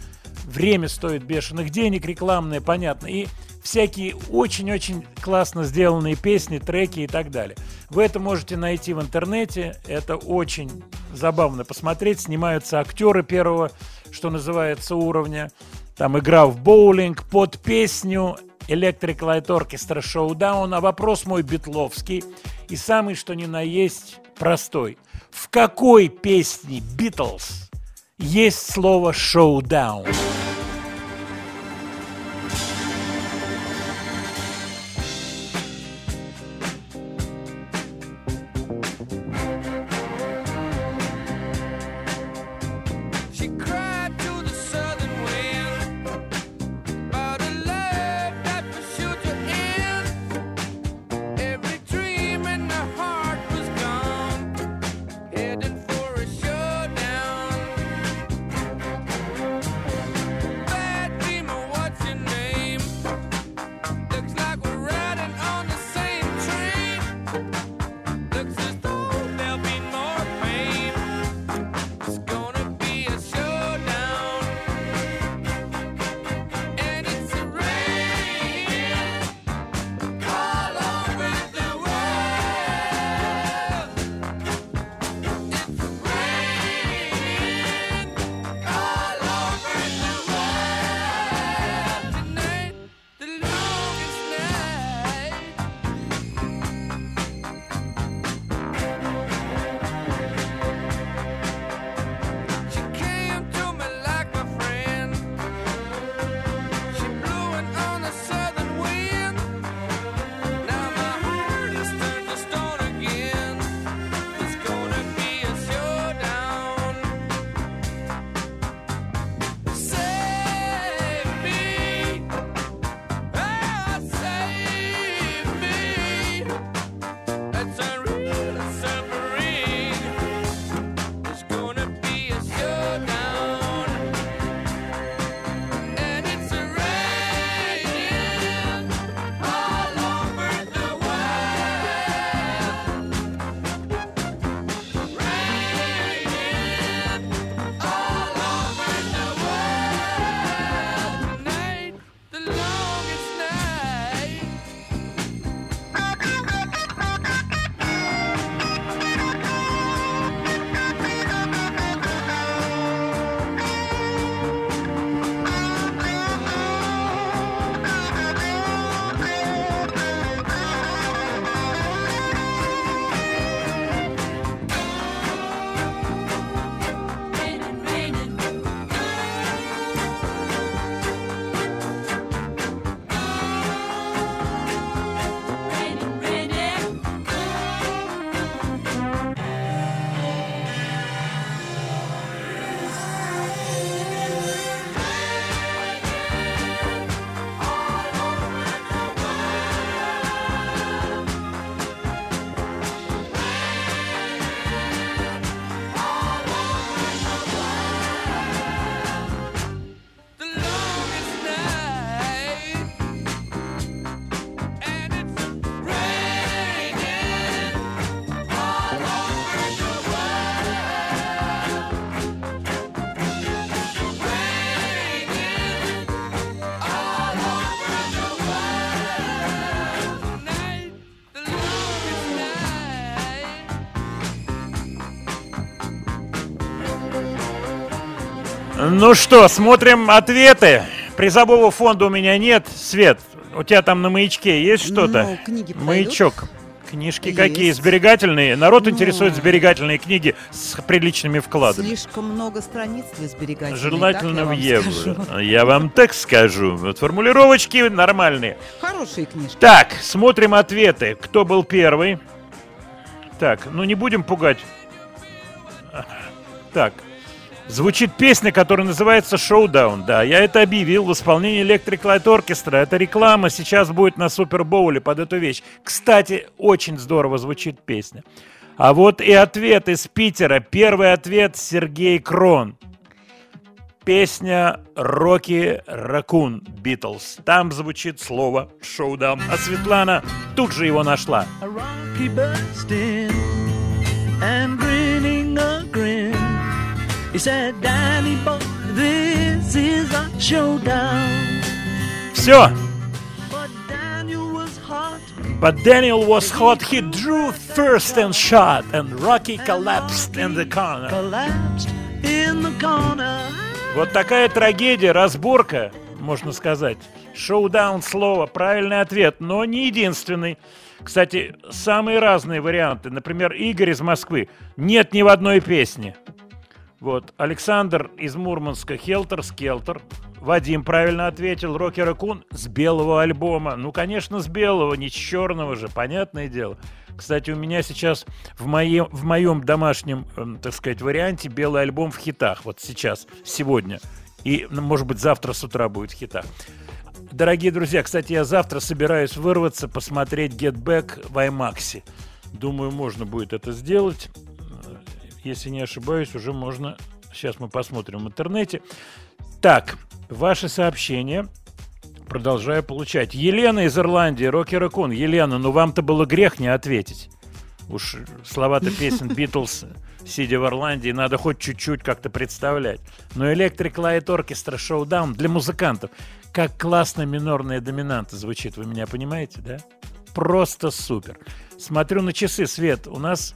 время стоит бешеных денег, рекламные, понятно. И всякие очень-очень классно сделанные песни, треки и так далее. Вы это можете найти в интернете. Это очень забавно посмотреть. Снимаются актеры первого, что называется, уровня. Там игра в боулинг под песню Electric Light Orchestra Showdown. А вопрос мой битловский и самый что ни на есть простой. В какой песне Битлз есть слово «шоудаун»? Ну что, смотрим ответы. Призового фонда у меня нет. Свет, у тебя там на маячке есть что-то? Ну, книги пройдут. Маячок. Книжки Есть. какие? Сберегательные? Народ Ну. интересует сберегательные книги с приличными вкладами. Слишком много страниц для сберегательной. Желательно в вам скажу. евро. Я вам так скажу. Вот формулировочки нормальные. Хорошие книжки. Так, смотрим ответы. Кто был первый? Так, ну не будем пугать. Так, звучит песня, которая называется «Шоудаун». Да, я это объявил в исполнении Electric Light Orchestra. Это реклама сейчас будет на Супербоуле под эту вещь. Кстати, очень здорово звучит песня. А вот и ответ из Питера. Первый ответ Сергей Крон. Песня «Рокки Ракун» Битлз. Там звучит слово «шоудаун». А Светлана тут же его нашла. A He said, Danny boy, this is a showdown. Все. But Daniel was hot. But Daniel was hot. He drew first and shot, and Rocky collapsed in the corner. Collapsed in the corner. Вот такая трагедия, разборка, можно сказать. Шоудаун слово, правильный ответ, но не единственный. Кстати, самые разные варианты. Например, Игорь из Москвы. Нет ни в одной песни. Вот. Александр из Мурманска. Хелтер Скелтер. Вадим правильно ответил. Рокки Ракун с белого альбома. Ну, конечно, с белого, не с черного же, понятное дело. Кстати, у меня сейчас в моем, в моем домашнем, эм, так сказать, варианте белый альбом в хитах. Вот сейчас, сегодня. И, ну, может быть, завтра с утра будет в хитах. Дорогие друзья, кстати, я завтра собираюсь вырваться, посмотреть Get Back в IMAX. Думаю, можно будет это сделать. Если не ошибаюсь, уже можно... Сейчас мы посмотрим в интернете. Так, ваши сообщения продолжаю получать. Елена из Ирландии, Рокки Ракун. Елена, ну вам-то было грех не ответить. Уж слова-то песен Битлз, сидя в Ирландии, надо хоть чуть-чуть как-то представлять. Но Electric Light Orchestra Showdown для музыкантов. Как классно минорная доминанта звучит, вы меня понимаете, да? Просто супер. Смотрю на часы, Свет, у нас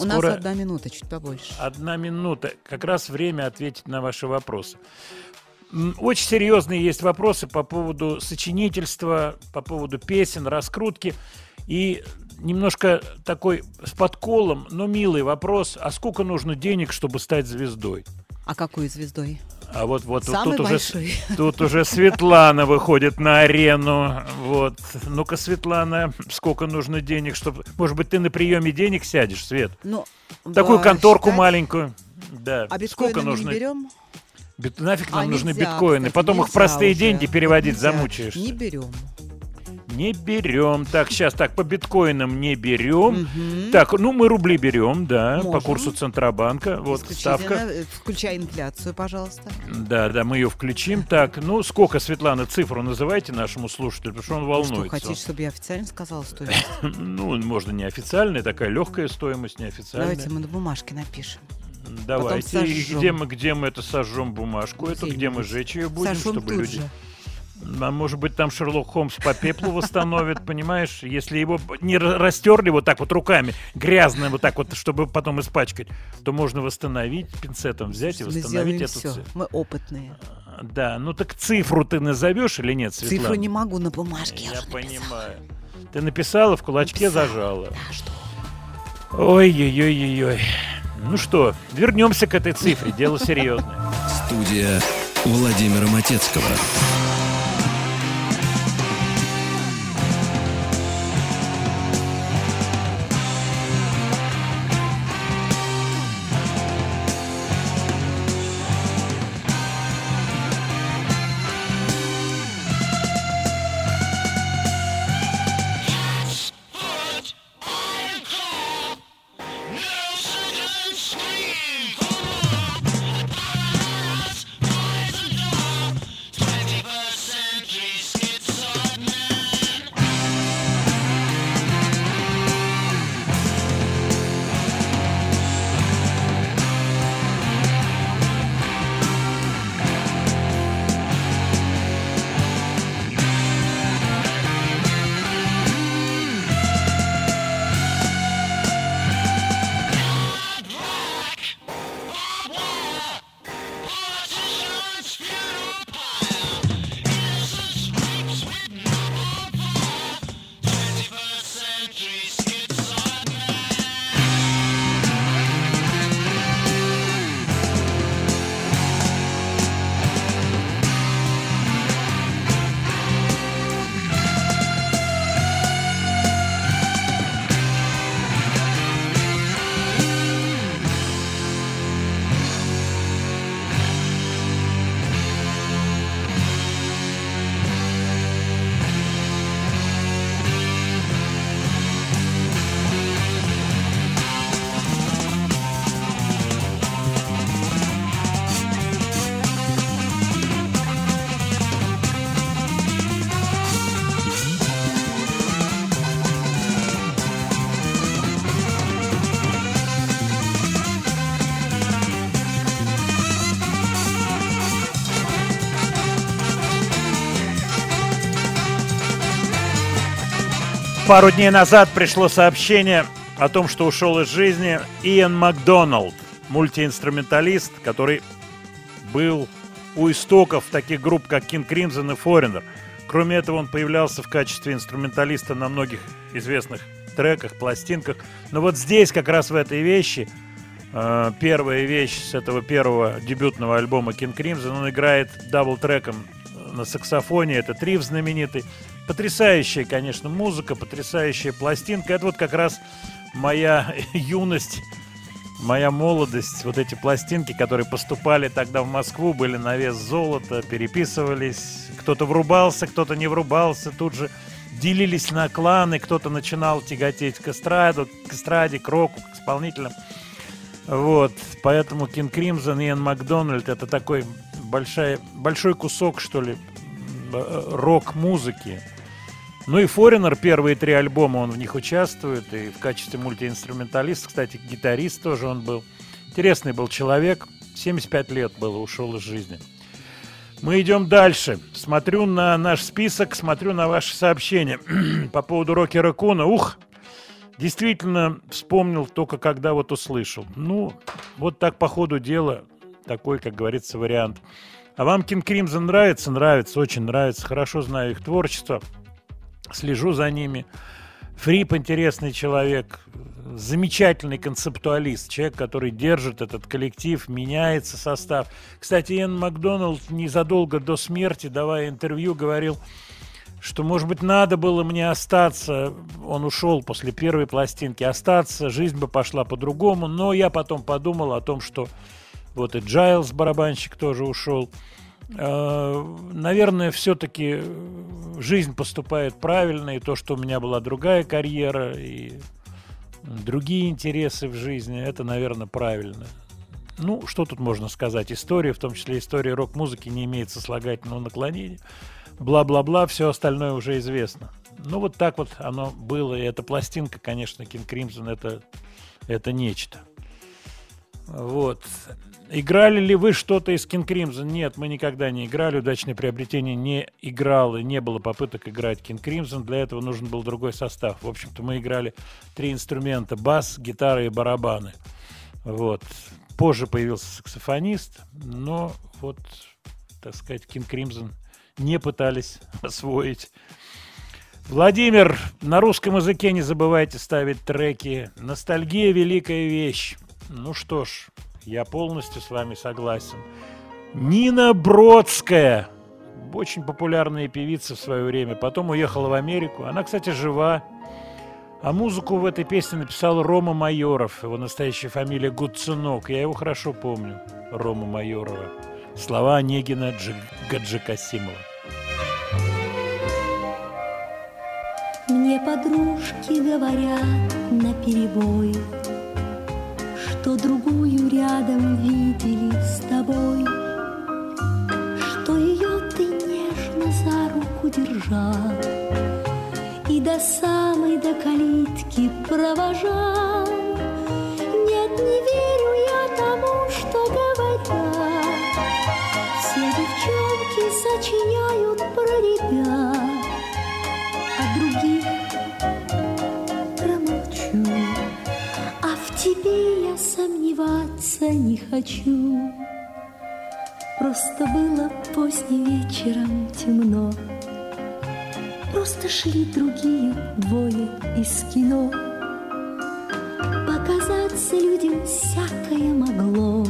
У нас скоро одна минута, чуть побольше. одна минута. Как раз время ответить на ваши вопросы. Очень серьезные есть вопросы по поводу сочинительства, по поводу песен, раскрутки. И немножко такой с подколом, но милый вопрос. А сколько нужно денег, чтобы стать звездой? А какой звездой? А вот, вот Самый тут, уже, тут уже Светлана выходит на арену. Вот. Ну-ка, Светлана, сколько нужно денег, чтобы... Может быть, ты на приеме денег сядешь, Свет? Ну, Такую ба- конторку считать- маленькую. Да. А Сколько нужно? не берем? Бит- Нафиг нам А, нужны нельзя, биткоины. кстати, Потом их простые уже. деньги переводить Нельзя. замучаешься. Не берем. Не берем. Так, сейчас так, по биткоинам не берем. Так, ну мы рубли берем, да, по Можем. курсу Центробанка. Вот ставка. Исключительно, э, Включай инфляцию, пожалуйста. Да, да, мы ее включим. Так, ну сколько, Светлана, цифру называйте нашему слушателю, потому что он Что, волнуется. хотите, чтобы я официально сказала стоимость? Ну, можно неофициальная, такая легкая стоимость, неофициальная. Давайте мы на бумажке напишем. Давайте. И где мы, где мы это сожжем бумажку? эту, где мы сжечь ее будем, Сожжем чтобы люди. же. А может быть, там Шерлок Холмс по пеплу восстановит, понимаешь? Если его не ра- растерли вот так вот руками, грязно вот так вот, чтобы потом испачкать, то можно восстановить, пинцетом взять и восстановить эту все. ц- Мы опытные. Да, ну так цифру ты назовешь или нет, Светлана? Цифру не могу на бумажке. Я, Я понимаю. Ты написала, в кулачке Написала. зажала. Да, что? Ой-ой-ой-ой-ой. Ну что, вернемся к этой цифре, дело серьезное. Студия Владимира Матецкого. Пару дней назад пришло сообщение о том, что ушел из жизни Иэн Макдоналд, мультиинструменталист, который был у истоков таких групп, как King Crimson и Foreigner. Кроме этого, он появлялся в качестве инструменталиста на многих известных треках, пластинках. Но вот здесь, как раз в этой вещи, э, первая вещь с этого первого дебютного альбома King Crimson, он играет double-track ом на саксофоне, это триф знаменитый. Потрясающая, конечно, музыка, потрясающая пластинка. Это вот как раз моя юность, моя молодость. Вот эти пластинки, которые поступали тогда в Москву, были на вес золота, переписывались. Кто-то врубался, кто-то не врубался. Тут же делились на кланы, кто-то начинал тяготеть к эстраду, к эстраде, к року, к исполнителям. Вот, поэтому Crimson и Иэн Макдональд это такой большой, большой кусок, что ли, рок-музыки. Ну и Foreigner, первые три альбома, он в них участвует, и в качестве мультиинструменталиста, кстати, гитарист тоже он был. Интересный был человек, 75 лет было, ушел из жизни. Мы идем дальше. Смотрю на наш список, смотрю на ваши сообщения по поводу Рокки Ракуна. Ух, действительно вспомнил только когда вот услышал. Ну, вот так по ходу дела, такой, как говорится, вариант. А вам King Crimson нравится? Нравится, очень нравится. Хорошо знаю их творчество. Слежу за ними. Фрип интересный человек, замечательный концептуалист, человек, который держит этот коллектив, меняется состав. Кстати, Иэн Макдоналд незадолго до смерти, давая интервью, говорил, что, может быть, надо было мне остаться. Он ушел после первой пластинки, остаться, жизнь бы пошла по-другому. Но я потом подумал о том, что вот и Джайлз, барабанщик, тоже ушел. Э, Наверное, все-таки жизнь поступает правильно, и то, что у меня была другая карьера, и другие интересы в жизни, это, наверное, правильно. Ну, что тут можно сказать? История, в том числе история рок-музыки, не имеет сослагательного наклонения. Бла-бла-бла, все остальное уже известно. Ну, вот так вот оно было. И эта пластинка, конечно, King Crimson, это, это нечто. Вот. Играли ли вы что-то из King Crimson? Нет, мы никогда не играли. Удачное приобретение не играл, и не было попыток играть King Crimson. Для этого нужен был другой состав. В общем-то, мы играли три инструмента. Бас, гитара и барабаны. Вот. Позже появился саксофонист, но вот, так сказать, King Crimson не пытались освоить. Владимир, на русском языке не забывайте ставить треки. Ностальгия – великая вещь. Ну что ж, я полностью с вами согласен. Нина Бродская, очень популярная певица в свое время, потом уехала в Америку. Она, кстати, жива. А музыку в этой песне написал Рома Майоров. Его настоящая фамилия Гуцунок. Я его хорошо помню, Рома Майорова. Слова Онегина Джи... Гаджикасимова. Мне подружки говорят на перебой, Что другую рядом видели с тобой, Что ее ты нежно за руку держал И до самой до калитки провожал. Нет, не верю я тому, что говорят. Все девчонки сочиняют про ребят, а других промолчу. А в тебе сомневаться не хочу. Просто было поздним вечером темно. Просто шли другие двое из кино. Показаться людям всякое могло.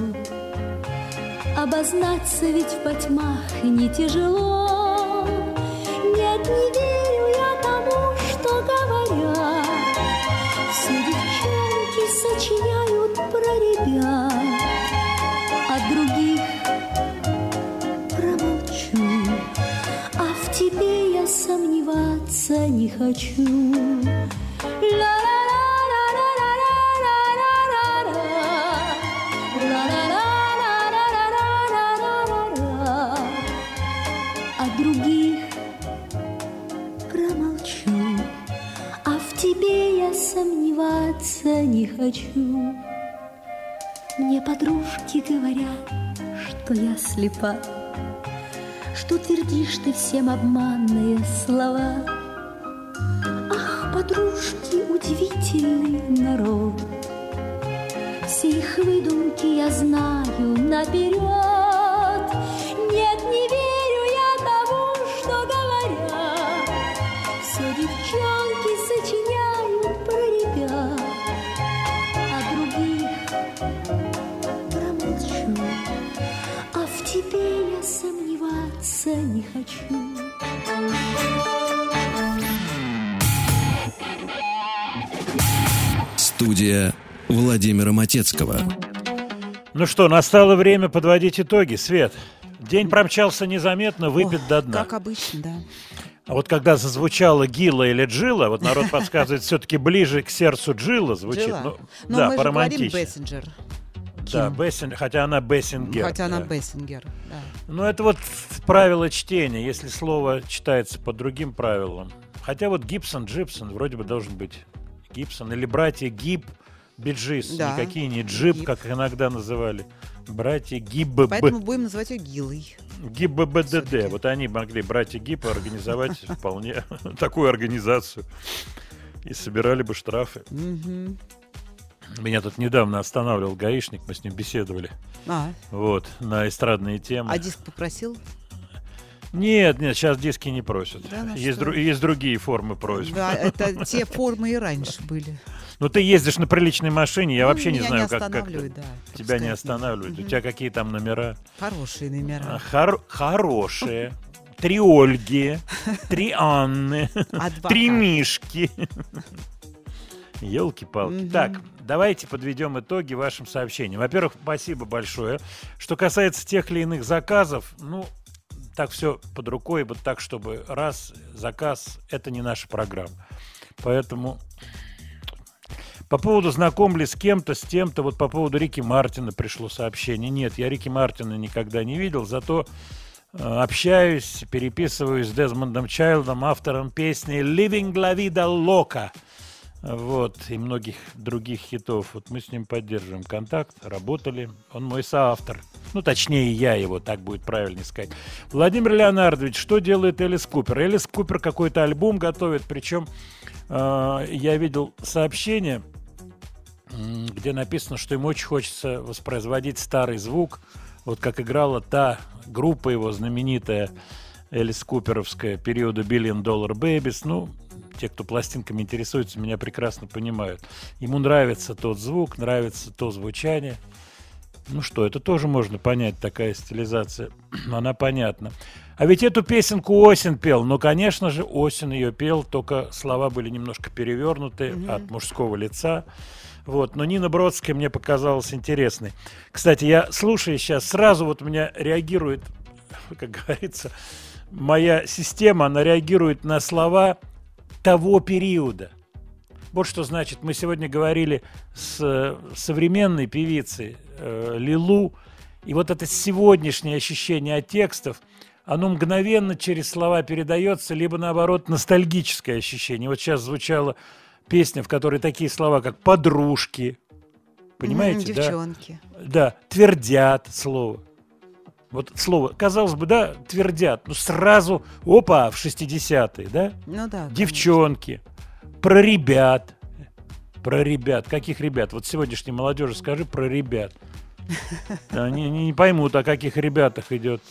Обознаться ведь в потьмах не тяжело. Нет, не верю я тому, что говорят. Все девчонки сочиняют Просыпаться не хочу. Ла-ла-ла. сомневаться не хочу. Мне подружки говорят, что я слепа, Что твердишь ты всем обманные слова — Подружки удивительный народ. Все их выдумки я знаю наперед. Нет, не верю я тому, что говорят. Все девчонки сочиняют про ребят, а других промолчу. А в тебе я сомневаться не хочу. Студия Владимира Матецкого. Ну что, настало время подводить итоги. Свет, день промчался незаметно, выпит до дна. Как обычно, да. А вот когда зазвучала Гила или Джила, вот народ подсказывает, все-таки ближе к сердцу Джила звучит. Джилла. Ну, Но да, мы же говорим. Бессинджер. Да, Бессин- хотя она Бессингер. Хотя она да. Бессингер. да. Ну, это вот правило чтения, если слово читается по другим правилам. Хотя вот Гибсон, Джипсон вроде бы должен быть Гибсон. Или братья Гиб, Bee Gees. Да, Никакие не Джип, Гиб. как иногда называли. Братья Гибб. Поэтому будем называть ее Гилой. ГИББДД. Вот они могли, братья ГИБ, организовать вполне такую организацию. И собирали бы штрафы. Меня тут недавно останавливал гаишник, мы с ним беседовали. А, Вот, на эстрадные темы. а диск попросил? Нет, нет, сейчас диски не просят. Да, ну есть, дру- есть другие формы просьб. Да, это те формы и раньше были. Ну, ты ездишь на приличной машине, я Ну, вообще не знаю, не как, как да, тебя не останавливают. У Мгм. тебя какие там номера? Хорошие номера. А, хор- хорошие. Три Ольги, три Анны, три Мишки. Елки-палки. Мгм. Так, давайте подведем итоги вашим сообщениям. Во-первых, спасибо большое. Что касается тех или иных заказов, ну, так все под рукой, вот так, чтобы раз заказ, это не наша программа. Поэтому по поводу знакомли с кем-то, с тем-то, вот по поводу Рики Мартина пришло сообщение. Нет, я Рики Мартина никогда не видел, зато э, общаюсь, переписываюсь с Дезмондом Чайлдом, автором песни «Living la vida loca». Вот, и многих других хитов. Вот мы с ним поддерживаем контакт, работали. Он мой соавтор. Ну, точнее, я его, так будет правильнее сказать. Владимир Леонардович, что делает Элис Купер? Элис Купер какой-то альбом готовит, причем э, я видел сообщение, где написано, что ему очень хочется воспроизводить старый звук, вот как играла та группа его знаменитая, Элис Куперовская, периода Billion Dollar Babies. Ну, те, кто пластинками интересуется, меня прекрасно понимают. Ему нравится тот звук, нравится то звучание. Ну что, это тоже можно понять, такая стилизация. Она понятна. А ведь эту песенку Осин пел. Ну, конечно же, Осин ее пел, только слова были немножко перевернуты Мгм. от мужского лица. Вот, но Нина Бродская мне показалась интересной. Кстати, я слушаю сейчас, сразу вот у меня реагирует, как говорится, моя система, она реагирует на слова того периода. Вот что значит, мы сегодня говорили с э, современной певицей э, Лилу, и вот это сегодняшнее ощущение от текстов, оно мгновенно через слова передается, либо наоборот ностальгическое ощущение. Вот сейчас звучала песня, в которой такие слова, как подружки, понимаете, Мгм, да? Девчонки. Да, твердят слово. Вот слово, казалось бы, да, твердят, ну сразу, опа, в 60-е, да? Ну да. Девчонки, про ребят. Про ребят. Каких ребят? Вот сегодняшней молодежи скажи про ребят. Они не, поймут, о каких ребятах идет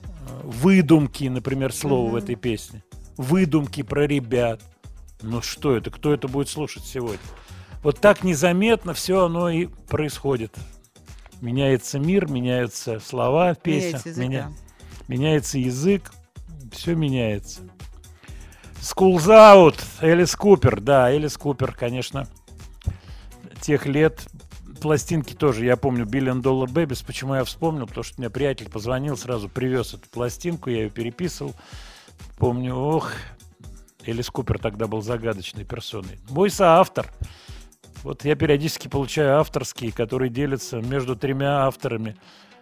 э, выдумки, например, слово в этой песне. Выдумки про ребят. Ну что это? Кто это будет слушать сегодня? Вот так незаметно все оно и происходит. Меняется мир, меняются слова в песнях, Меняется язык, меня- да. меняется язык, все меняется. Schools Out, Элис Купер, да, Элис Купер, конечно, тех лет пластинки тоже, я помню, Billion Dollar Babies, почему я вспомнил, потому что мне приятель позвонил, сразу привез эту пластинку, я ее переписывал, помню, ох, Элис Купер тогда был загадочной персоной. Мой соавтор, вот я периодически получаю авторские, которые делятся между тремя авторами.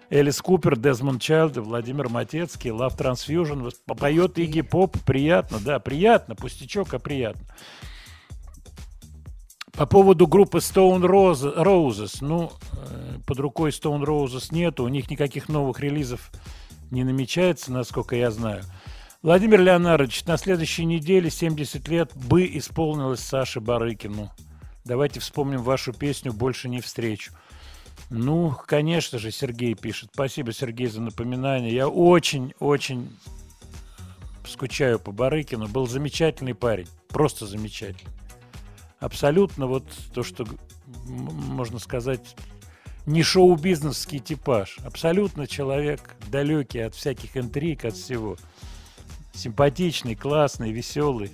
Элис Купер, Дезмонд Чайлд и Владимир Матецкий, Love Transfusion. Поет Игги Поп. Приятно, да, приятно. Пустячок, а приятно. По поводу группы Stone Rose- Roses. Ну, э, под рукой Stone Roses нету. У них никаких новых релизов не намечается, насколько я знаю. Владимир Леонардович, на следующей неделе 70 лет бы исполнилось Саше Барыкину. Давайте вспомним вашу песню «Больше не встречу». Ну, конечно же, Сергей пишет. Спасибо, Сергей, за напоминание. Я очень-очень скучаю по Барыкину. Был замечательный парень. Просто замечательный. Абсолютно вот то, что, можно сказать, не шоу-бизнесский типаж. Абсолютно человек далекий от всяких интриг, от всего. Симпатичный, классный, веселый.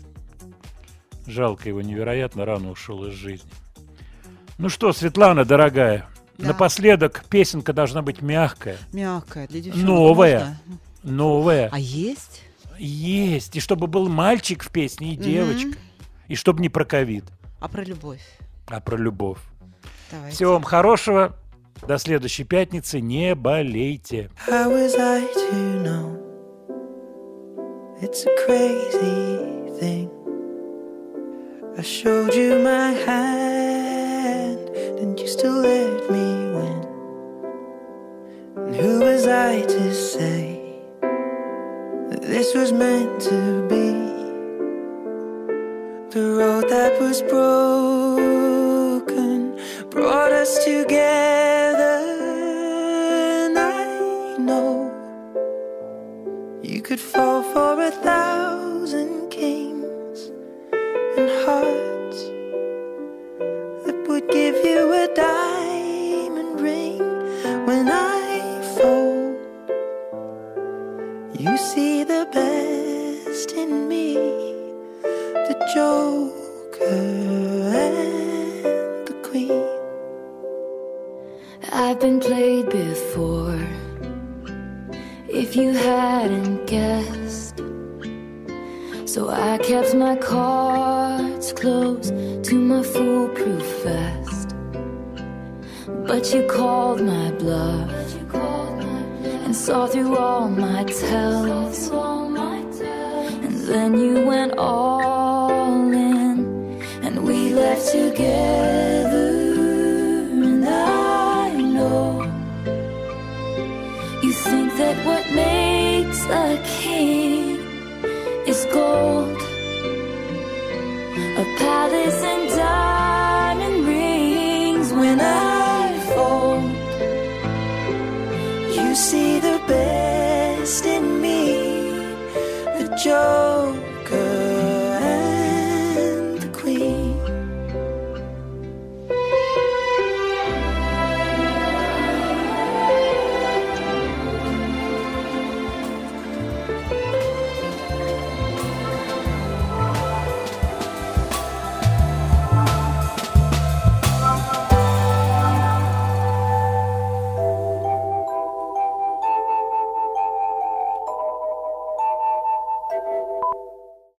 Жалко его, невероятно рано ушел из жизни. Ну что, Светлана, дорогая, Да. напоследок песенка должна быть мягкая, Мягкая для девчонок. новая, можно? новая. А есть? Есть. И чтобы был мальчик в песне и девочка. И чтобы не про ковид, А про любовь? а про любовь. Давайте. Всего вам хорошего. До следующей пятницы. Не болейте. How was I to know? It's a crazy thing. I showed you my hand, and you still let me win. And who was I to say that this was meant to be? The road that was broken brought us together, and I know. You could fall for a thousand and hearts that would give you a diamond ring when I fold. You see the best in me, the joker and the queen. I've been played before. If you hadn't guessed, so I kept my close to my foolproof vest. But you called my bluff and saw through all my tells. And then you went all in, and we left together. And I know you think that what makes a king is gold, palace and diamond rings. When I fold, you see the best in me, the joke.